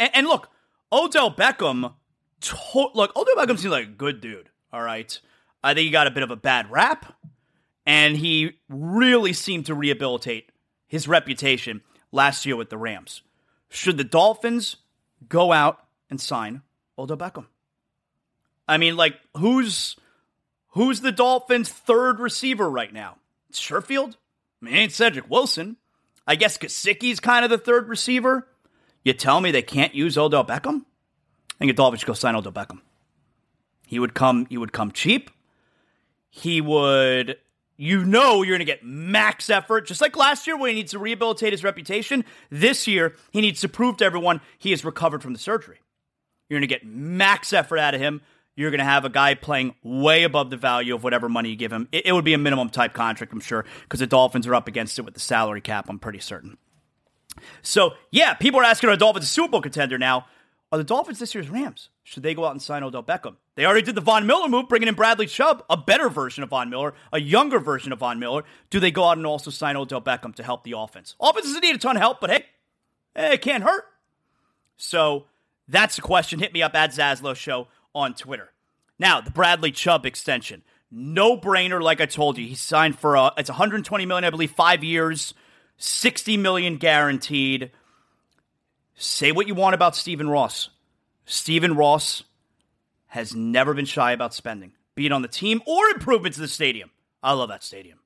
and, and look, Odell Beckham. To, look, Odell Beckham seems like a good dude. All right, I think he got a bit of a bad rap, and he really seemed to rehabilitate his reputation last year with the Rams. Should the Dolphins go out and sign Odell Beckham? I mean, like, who's who's the Dolphins' third receiver right now? Sherfield? I mean, ain't Cedric Wilson. I guess Gesicki's kind of the third receiver. You tell me they can't use Odell Beckham? Think a Dolphins go sign Odell Beckham. He would come. He would come cheap. He would. You know you're going to get max effort, just like last year when he needs to rehabilitate his reputation. This year he needs to prove to everyone he has recovered from the surgery. You're going to get max effort out of him you're going to have a guy playing way above the value of whatever money you give him. It, it would be a minimum type contract, I'm sure, because the Dolphins are up against it with the salary cap, I'm pretty certain. So, yeah, people are asking are the Dolphins a Super Bowl contender now. Are the Dolphins this year's Rams? Should they go out and sign Odell Beckham? They already did the Von Miller move, bringing in Bradley Chubb, a better version of Von Miller, a younger version of Von Miller. Do they go out and also sign Odell Beckham to help the offense? Offense doesn't need a ton of help, but hey, hey it can't hurt. So that's the question. Hit me up at Zaslow Show on Twitter. Now, the Bradley Chubb extension. No brainer, like I told you. He signed for uh, a, it's 120 million, I believe, five years, 60 million guaranteed. Say what you want about Stephen Ross. Stephen Ross has never been shy about spending, be it on the team or improvements to the stadium. I love that stadium.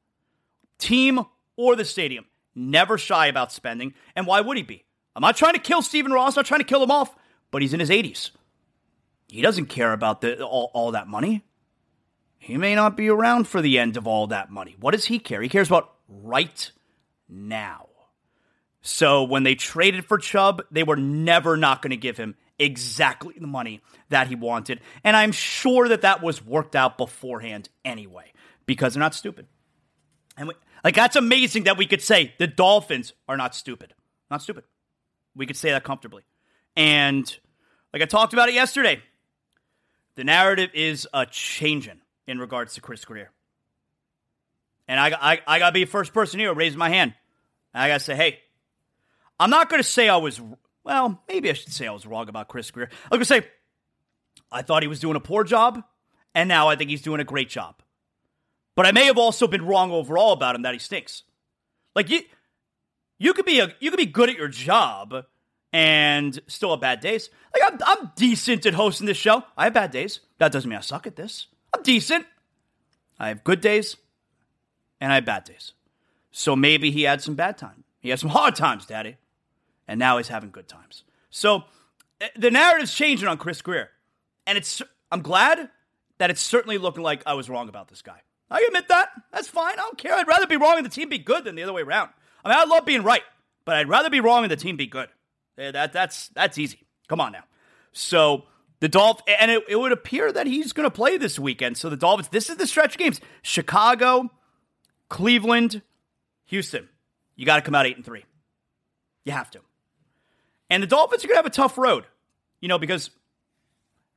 Team or the stadium. Never shy about spending. And why would he be? I'm not trying to kill Stephen Ross, I'm not trying to kill him off, but he's in his 80s. He doesn't care about the, all, all that money. He may not be around for the end of all that money. What does he care? He cares about right now. So when they traded for Chubb, they were never not going to give him exactly the money that he wanted. And I'm sure that that was worked out beforehand anyway, because they're not stupid. And we, like that's amazing that we could say the Dolphins are not stupid. Not stupid. We could say that comfortably. And like I talked about it yesterday, the narrative is a changing in regards to Chris Grier. And I, I, I got to be first person here raise my hand. I got to say, hey, I'm not going to say I was, well, maybe I should say I was wrong about Chris Grier. I'm going to say, I thought he was doing a poor job, and now I think he's doing a great job. But I may have also been wrong overall about him that he stinks. Like you, you could be a you could be good at your job, and still have bad days. Like I'm, I'm decent at hosting this show. I have bad days. That doesn't mean I suck at this. I'm decent. I have good days, and I have bad days. So maybe he had some bad times. He had some hard times, Daddy, and now he's having good times. So eh, the narrative's changing on Chris Grier, and it's. I'm glad that it's certainly looking like I was wrong about this guy. I admit that. That's fine. I don't care. I'd rather be wrong and the team be good than the other way around. I mean, I love being right, but I'd rather be wrong and the team be good. That that's that's easy. Come on now. So the Dolphins, and it, it would appear that he's going to play this weekend. So the Dolphins, this is the stretch games: Chicago, Cleveland, Houston. You got to come out eight and three. You have to. And the Dolphins are going to have a tough road, you know, because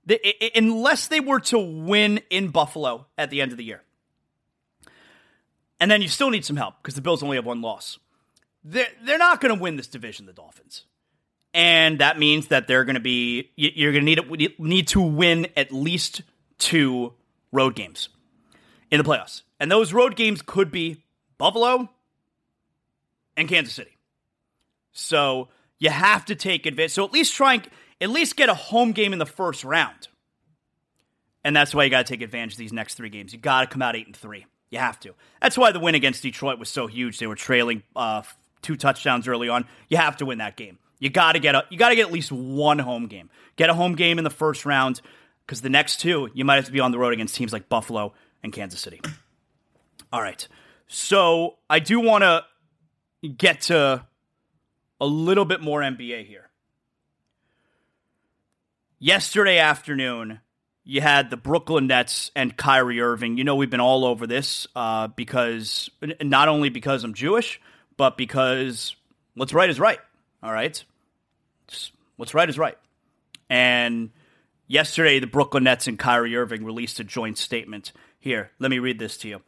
they, unless they were to win in Buffalo at the end of the year, and then you still need some help because the Bills only have one loss. They're, they're not going to win this division, the Dolphins. And that means that they're going to be, you're going to need, need to win at least two road games in the playoffs. And those road games could be Buffalo and Kansas City. So you have to take advantage. So at least try and at least get a home game in the first round. And that's why you got to take advantage of these next three games. You got to come out eight and three. You have to. That's why the win against Detroit was so huge. They were trailing uh, two touchdowns early on. You have to win that game. You got to get a. You got to get at least one home game. Get a home game in the first round because the next two you might have to be on the road against teams like Buffalo and Kansas City. All right. So I do want to get to a little bit more NBA here. Yesterday afternoon, you had the Brooklyn Nets and Kyrie Irving. You know, we've been all over this uh, because not only because I'm Jewish, but because what's right is right. All right. What's right is right. And yesterday, the Brooklyn Nets and Kyrie Irving released a joint statement. Here, let me read this to you.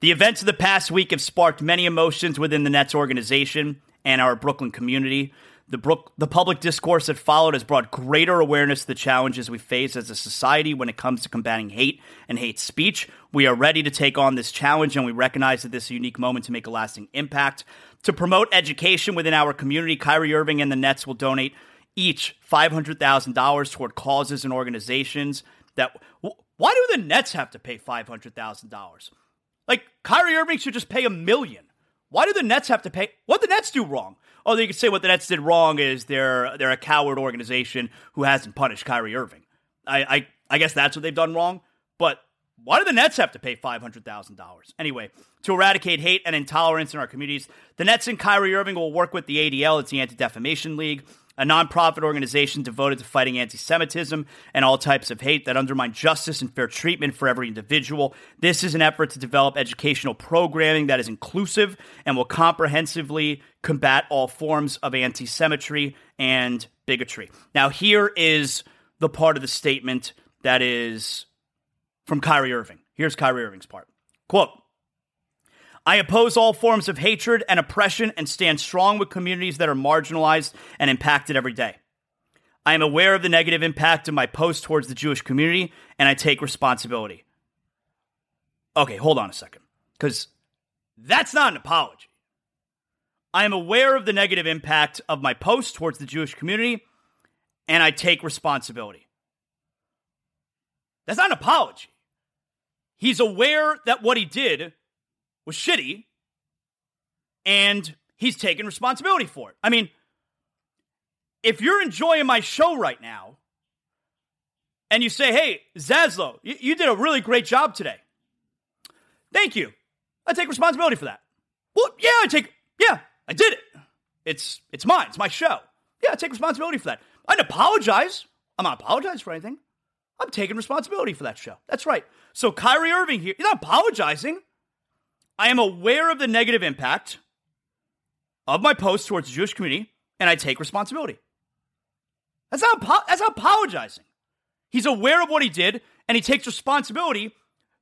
The events of the past week have sparked many emotions within the Nets organization and our Brooklyn community. The, Brook, the public discourse that followed has brought greater awareness to the challenges we face as a society when it comes to combating hate and hate speech. We are ready to take on this challenge, and we recognize that this is a unique moment to make a lasting impact. To promote education within our community, Kyrie Irving and the Nets will donate each $500,000 toward causes and organizations that. Why do the Nets have to pay $500,000? Like, Kyrie Irving should just pay a million. Why do the Nets have to pay? What the Nets do wrong? Oh, you could say what the Nets did wrong is they're they're a coward organization who hasn't punished Kyrie Irving. I I, I guess that's what they've done wrong. But why do the Nets have to pay five hundred thousand dollars anyway to eradicate hate and intolerance in our communities? The Nets and Kyrie Irving will work with the ADL, it's the Anti Defamation League, a nonprofit organization devoted to fighting anti Semitism and all types of hate that undermine justice and fair treatment for every individual. This is an effort to develop educational programming that is inclusive and will comprehensively combat all forms of anti Semitism and bigotry. Now, here is the part of the statement that is from Kyrie Irving. Here's Kyrie Irving's part. Quote, I oppose all forms of hatred and oppression and stand strong with communities that are marginalized and impacted every day. I am aware of the negative impact of my post towards the Jewish community and I take responsibility. Okay, hold on a second, because that's not an apology. I am aware of the negative impact of my post towards the Jewish community and I take responsibility. That's not an apology. He's aware that what he did was shitty, and he's taking responsibility for it. I mean, if you're enjoying my show right now, and you say, hey, Zaslow, you, you did a really great job today. Thank you. I take responsibility for that. Well, yeah, I take, yeah, I did it. It's, it's mine. It's my show. Yeah, I take responsibility for that. I'd apologize. I'm not apologizing for anything. I'm taking responsibility for that show. That's right. So Kyrie Irving here, he's not apologizing. I am aware of the negative impact of my post towards the Jewish community, and I take responsibility. That's not, that's not apologizing. He's aware of what he did, and he takes responsibility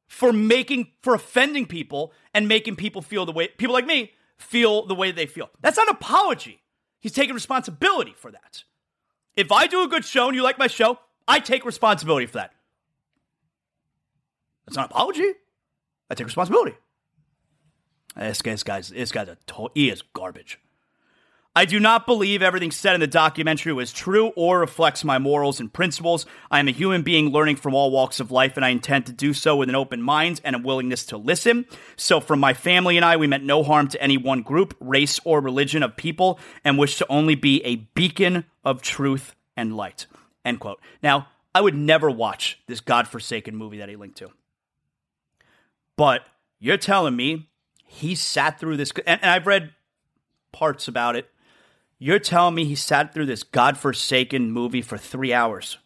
for making, for offending people and making people feel the way, people like me, feel the way they feel. That's not an apology. He's taking responsibility for that. If I do a good show and you like my show, I take responsibility for that. That's not an apology. I take responsibility. This, this guy's this guy's a to- he is garbage. I do not believe everything said in the documentary was true or reflects my morals and principles. I am a human being learning from all walks of life, and I intend to do so with an open mind and a willingness to listen. So, from my family and I, we meant no harm to any one group, race, or religion of people, and wish to only be a beacon of truth and light. End quote. Now, I would never watch this godforsaken movie that he linked to. But you're telling me he sat through this, and, and I've read parts about it. You're telling me he sat through this godforsaken movie for three hours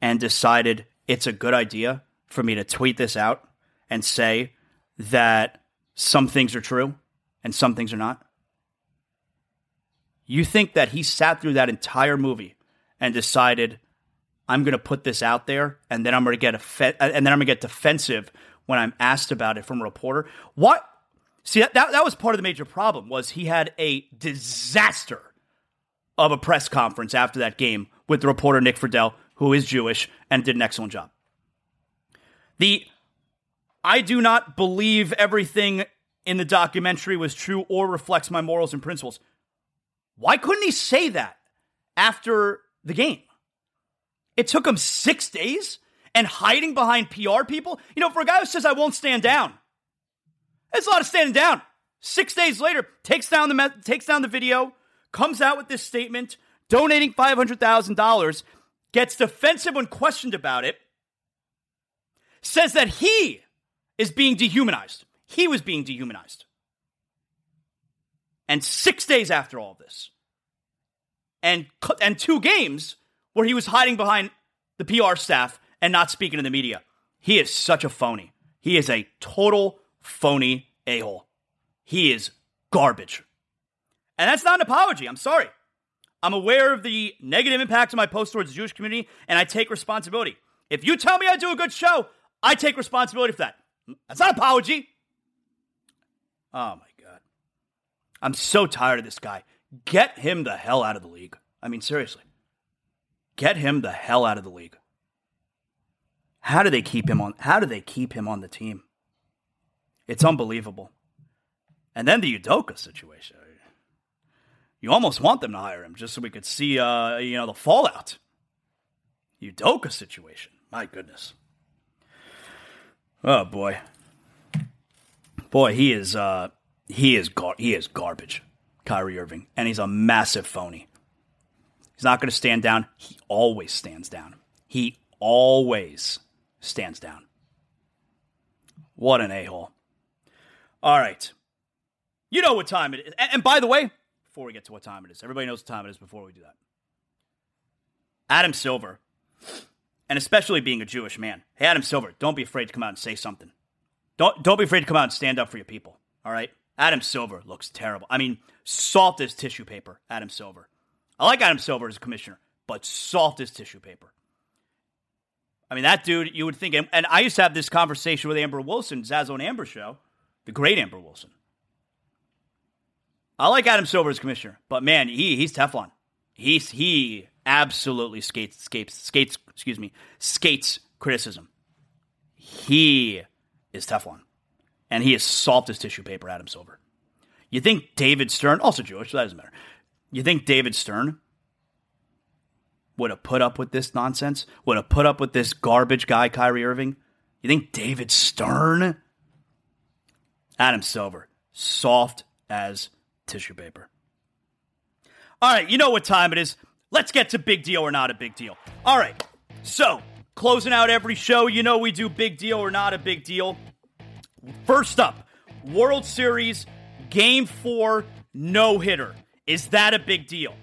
and decided it's a good idea for me to tweet this out and say that some things are true and some things are not? You think that he sat through that entire movie and decided, I'm going to put this out there, and then I'm going to get and then I'm going to get defensive when I'm asked about it from a reporter. What? See, that, that, was part of the major problem was he had a disaster of a press conference after that game with the reporter Nick Friedell, who is Jewish and did an excellent job. The I do not believe everything in the documentary was true or reflects my morals and principles. Why couldn't he say that after the game? It took him six days and hiding behind PR people. You know, for a guy who says, I won't stand down, it's a lot of standing down. Six days later, takes down the, takes down the video, comes out with this statement, donating $500,000, gets defensive when questioned about it, says that he is being dehumanized. He was being dehumanized. And six days after all this, and, and two games where he was hiding behind the PR staff and not speaking to the media, he is such a phony. He is a total phony a hole. He is garbage. And that's not an apology. I'm sorry. I'm aware of the negative impact of my post towards the Jewish community, and I take responsibility. If you tell me I do a good show, I take responsibility for that. That's not an apology. Oh my God. I'm so tired of this guy. Get him the hell out of the league. I mean, seriously. Get him the hell out of the league. How do they keep him on how do they keep him on the team? It's unbelievable. And then the Udoka situation you almost want them to hire him just so we could see, uh, you know, the fallout. Udoka situation. My goodness. Oh boy, boy, he is uh, he is gar- he is garbage, Kyrie Irving, and he's a massive phony. He's not going to stand down. He always stands down. He always stands down. What an a hole. All right. You know what time it is. And, by the way, before we get to what time it is. Everybody knows what time it is before we do that. Adam Silver, and especially being a Jewish man, hey, Adam Silver, don't be afraid to come out and say something. Don't, don't be afraid to come out and stand up for your people, all right? Adam Silver looks terrible. I mean, soft as tissue paper, Adam Silver. I like Adam Silver as a commissioner, but soft as tissue paper. I mean, that dude, you would think, and I used to have this conversation with Amber Wilson, Zazo and Amber show, the great Amber Wilson. I like Adam Silver as commissioner, but man, he he's Teflon. He's he absolutely skates skates skates excuse me skates criticism. He is Teflon, and he is soft as tissue paper. Adam Silver. You think David Stern, also Jewish, so that doesn't matter. You think David Stern would have put up with this nonsense? Would have put up with this garbage guy, Kyrie Irving? You think David Stern? Adam Silver, soft as tissue paper. All right, you know what time it is. Let's get to big deal or not a big deal. All right, so closing out every show, you know we do big deal or not a big deal. First up, World Series Game 4 no hitter. Is that a big deal?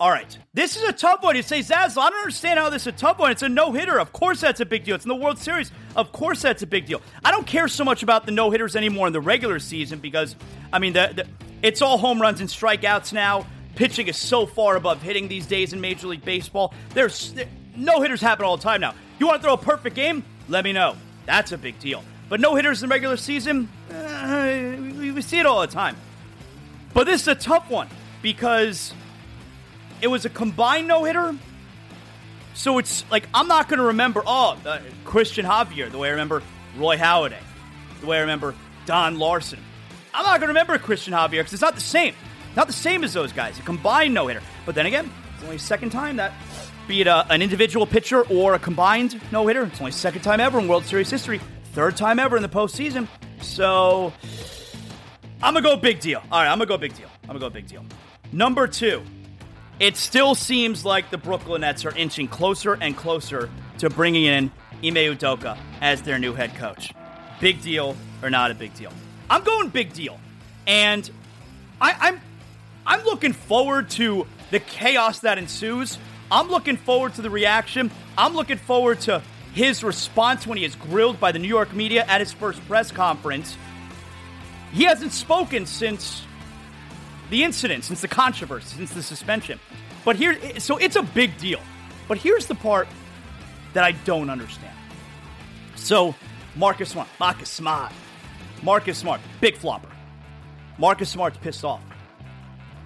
All right. This is a tough one. You say, Zaz, I don't understand how this is a tough one. It's a no hitter. Of course, that's a big deal. It's in the World Series. Of course, that's a big deal. I don't care so much about the no hitters anymore in the regular season because, I mean, the, the, it's all home runs and strikeouts now. Pitching is so far above hitting these days in Major League Baseball. There's no hitters happen all the time now. You want to throw a perfect game? Let me know. That's a big deal. But no hitters in the regular season, uh, we, we see it all the time. But this is a tough one because it was a combined no hitter. So it's like I'm not going to remember oh uh, Cristian Javier the way I remember Roy Halladay, the way I remember Don Larsen. I'm not going to remember Cristian Javier because it's not the same, not the same as those guys. A combined no hitter. But then again, it's only second time that, be it a, an individual pitcher or a combined no hitter. It's only second time ever in World Series history, third time ever in the postseason. So I'm gonna go big deal. All right, I'm gonna go big deal. I'm gonna go big deal. Number two, it still seems like the Brooklyn Nets are inching closer and closer to bringing in Ime Udoka as their new head coach. Big deal or not a big deal? I'm going big deal, and I, I'm I'm looking forward to the chaos that ensues. I'm looking forward to the reaction. I'm looking forward to his response when he is grilled by the New York media at his first press conference. He hasn't spoken since the incident, since the controversy, since the suspension. But here, so it's a big deal. But here's the part that I don't understand. So, Marcus Smart, Marcus Smart, Marcus Smart, big flopper. Marcus Smart's pissed off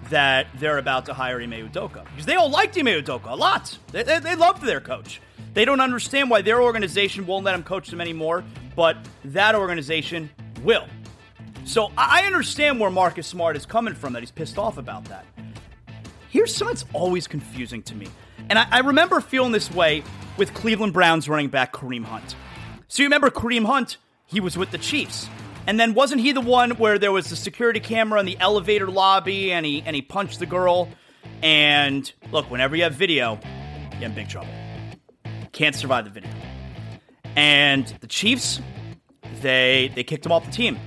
that they're about to hire Ime Udoka because they all liked Ime Udoka a lot. They, they, they loved their coach. They don't understand why their organization won't let him coach them anymore, but that organization will. So I understand where Marcus Smart is coming from, that he's pissed off about that. Here's something that's always confusing to me. And I, I remember feeling this way with Cleveland Browns running back Kareem Hunt. So you remember Kareem Hunt, he was with the Chiefs. And then wasn't he the one where there was the security camera in the elevator lobby and he and he punched the girl? And look, whenever you have video, you're in big trouble. Can't survive the video. And the Chiefs, they they kicked him off the team.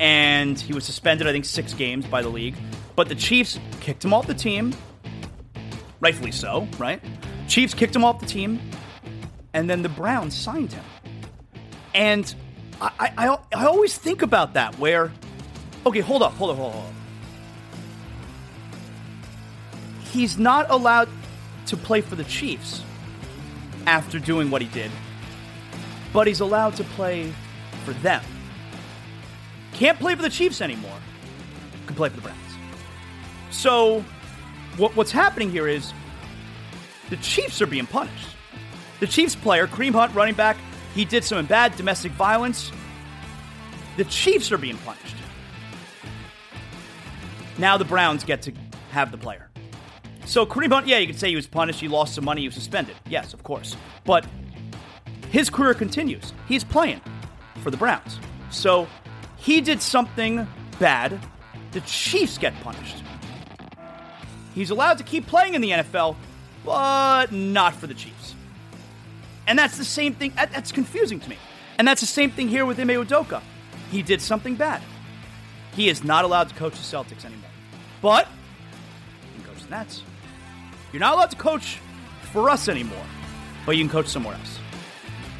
And he was suspended, I think, six games by the league. But the Chiefs kicked him off the team. Rightfully so, right? Chiefs kicked him off the team. And then the Browns signed him. And I, I, I always think about that where, okay, hold up, hold up, hold up. He's not allowed to play for the Chiefs after doing what he did, but he's allowed to play for them. Can't play for the Chiefs anymore. Can play for the Browns. So, what, what's happening here is the Chiefs are being punished. The Chiefs player, Kareem Hunt, running back, he did some bad domestic violence. The Chiefs are being punished. Now the Browns get to have the player. So Kareem Hunt, yeah, you could say he was punished. He lost some money. He was suspended. Yes, of course. But his career continues. He's playing for the Browns. So he did something bad. The Chiefs get punished. He's allowed to keep playing in the NFL, but not for the Chiefs. And that's the same thing. That's confusing to me. And that's the same thing here with Ime Udoka. He did something bad. He is not allowed to coach the Celtics anymore. But you can coach the Nets. You're not allowed to coach for us anymore, but you can coach somewhere else.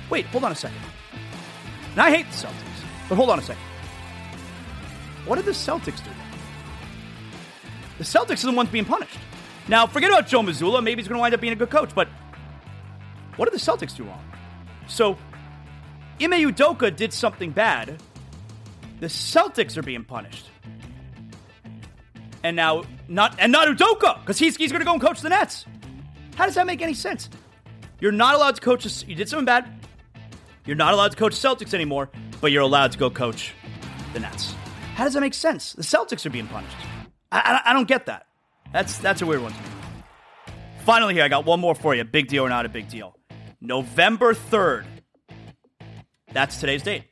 Wait, hold on a second. Now I hate the Celtics, but hold on a second. What did the Celtics do? The Celtics are the ones being punished. Now, forget about Joe Mazzulla. Maybe he's going to wind up being a good coach, but what did the Celtics do wrong? So, Ime Udoka did something bad. The Celtics are being punished. And now, not and not Udoka, because he's, he's going to go and coach the Nets. How does that make any sense? You're not allowed to coach. You did something bad. You're not allowed to coach Celtics anymore, but you're allowed to go coach the Nets. How does that make sense? The Celtics are being punished. I, I, I don't get that. That's that's a weird one. Finally, here I got one more for you. Big deal or not a big deal? November 3rd. That's today's date.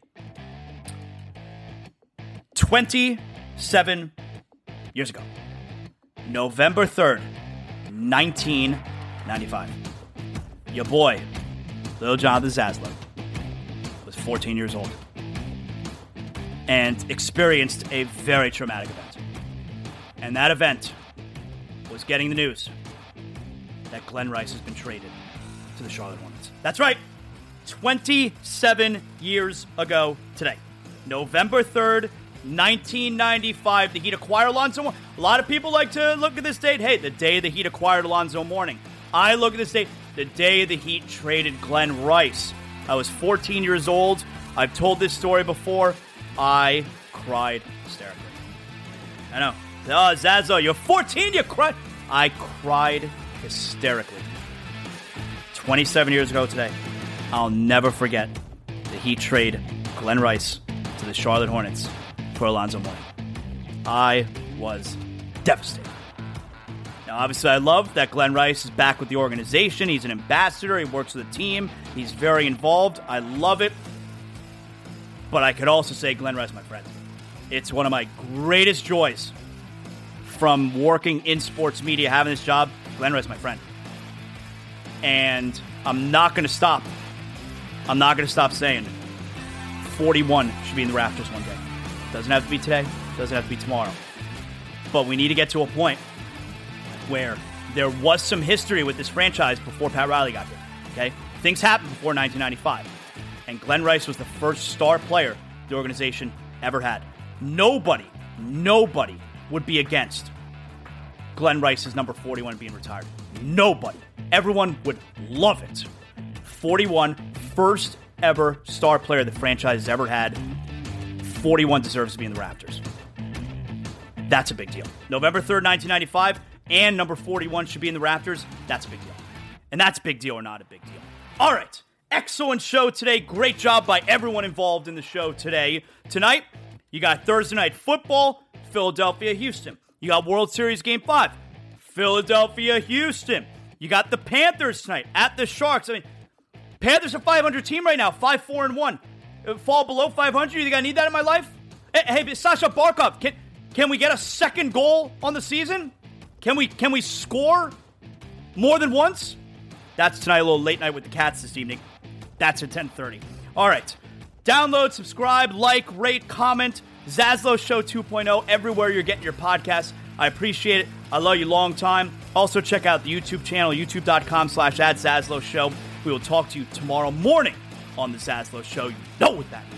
27 years ago. November 3rd, 1995. Your boy, Little Jonathan Zaslow, was 14 years old and experienced a very traumatic event. And that event was getting the news that Glen Rice has been traded to the Charlotte Hornets. That's right. 27 years ago today. November 3rd, 1995, the Heat acquired Alonzo. A lot of people like to look at this date. Hey, the day the Heat acquired Alonzo Mourning. I look at this date, the day the Heat traded Glen Rice. I was 14 years old. I've told this story before. I cried hysterically. I know. Oh, Zazo, you're 14, you cried. I cried hysterically. 27 years ago today, I'll never forget the Heat trade Glen Rice to the Charlotte Hornets for Alonzo Mourning. I was devastated. Now, obviously, I love that Glen Rice is back with the organization. He's an ambassador. He works with the team. He's very involved. I love it. But I could also say Glen Rice, my friend. It's one of my greatest joys from working in sports media, having this job. Glen Rice, my friend and I'm not going to stop. I'm not going to stop saying 41 should be in the rafters one day. Doesn't have to be today, doesn't have to be tomorrow. But we need to get to a point where there was some history with this franchise before Pat Riley got here. Okay? Things happened before 1995. And Glen Rice was the first star player the organization ever had. Nobody, nobody would be against Glen Rice's number 41 being retired? Nobody. Everyone would love it. 41, first ever star player the franchise has ever had. 41 deserves to be in the rafters. That's a big deal. November 3rd, 1995, and number 41 should be in the rafters. That's a big deal. And that's big deal or not a big deal. All right. Excellent show today. Great job by everyone involved in the show today. Tonight, you got Thursday night football, Philadelphia, Houston. You got World Series Game 5, Philadelphia, Houston. You got the Panthers tonight at the Sharks. I mean, Panthers are 500 team right now, 5 4 and 1. Uh, fall below 500. You think I need that in my life? Hey, hey Sasha Barkov, can, can we get a second goal on the season? Can we can we score more than once? That's tonight, a little late night with the cats this evening. That's at 10:30. All right. Download, subscribe, like, rate, comment. Zaslow Show 2.0 everywhere you're getting your podcast. I appreciate it. I love you long time. Also check out the YouTube channel, youtube.com slash at Show. We will talk to you tomorrow morning on the Zaslow Show. You know what that means.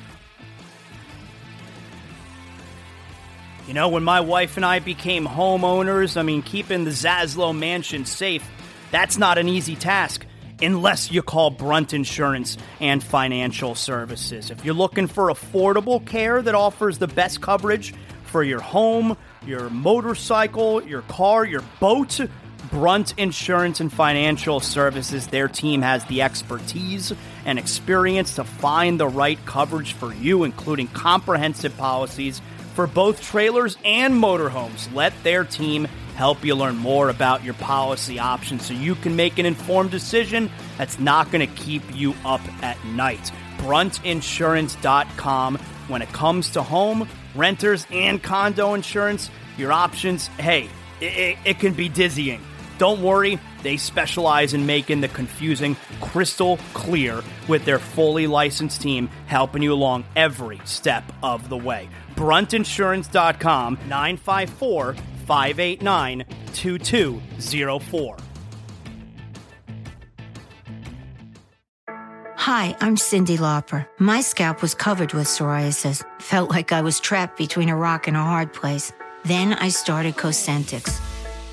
You know, when my wife and I became homeowners, I mean, keeping the Zaslow mansion safe, that's not an easy task unless you call Brunt Insurance and Financial Services. If you're looking for affordable care that offers the best coverage for your home, your motorcycle, your car, your boat, Brunt Insurance and Financial Services, their team has the expertise and experience to find the right coverage for you, including comprehensive policies for both trailers and motorhomes. Let their team help you learn more about your policy options so you can make an informed decision that's not going to keep you up at night. Bruntinsurance.com. When it comes to home, renters, and condo insurance, your options, hey, it, it, it can be dizzying. Don't worry, they specialize in making the confusing crystal clear with their fully licensed team helping you along every step of the way. Bruntinsurance.com 954 589 2204. Hi, I'm Cyndi Lauper. My scalp was covered with psoriasis. Felt like I was trapped between a rock and a hard place. Then I started Cosentyx.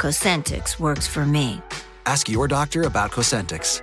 Cosentyx works for me. Ask your doctor about Cosentyx.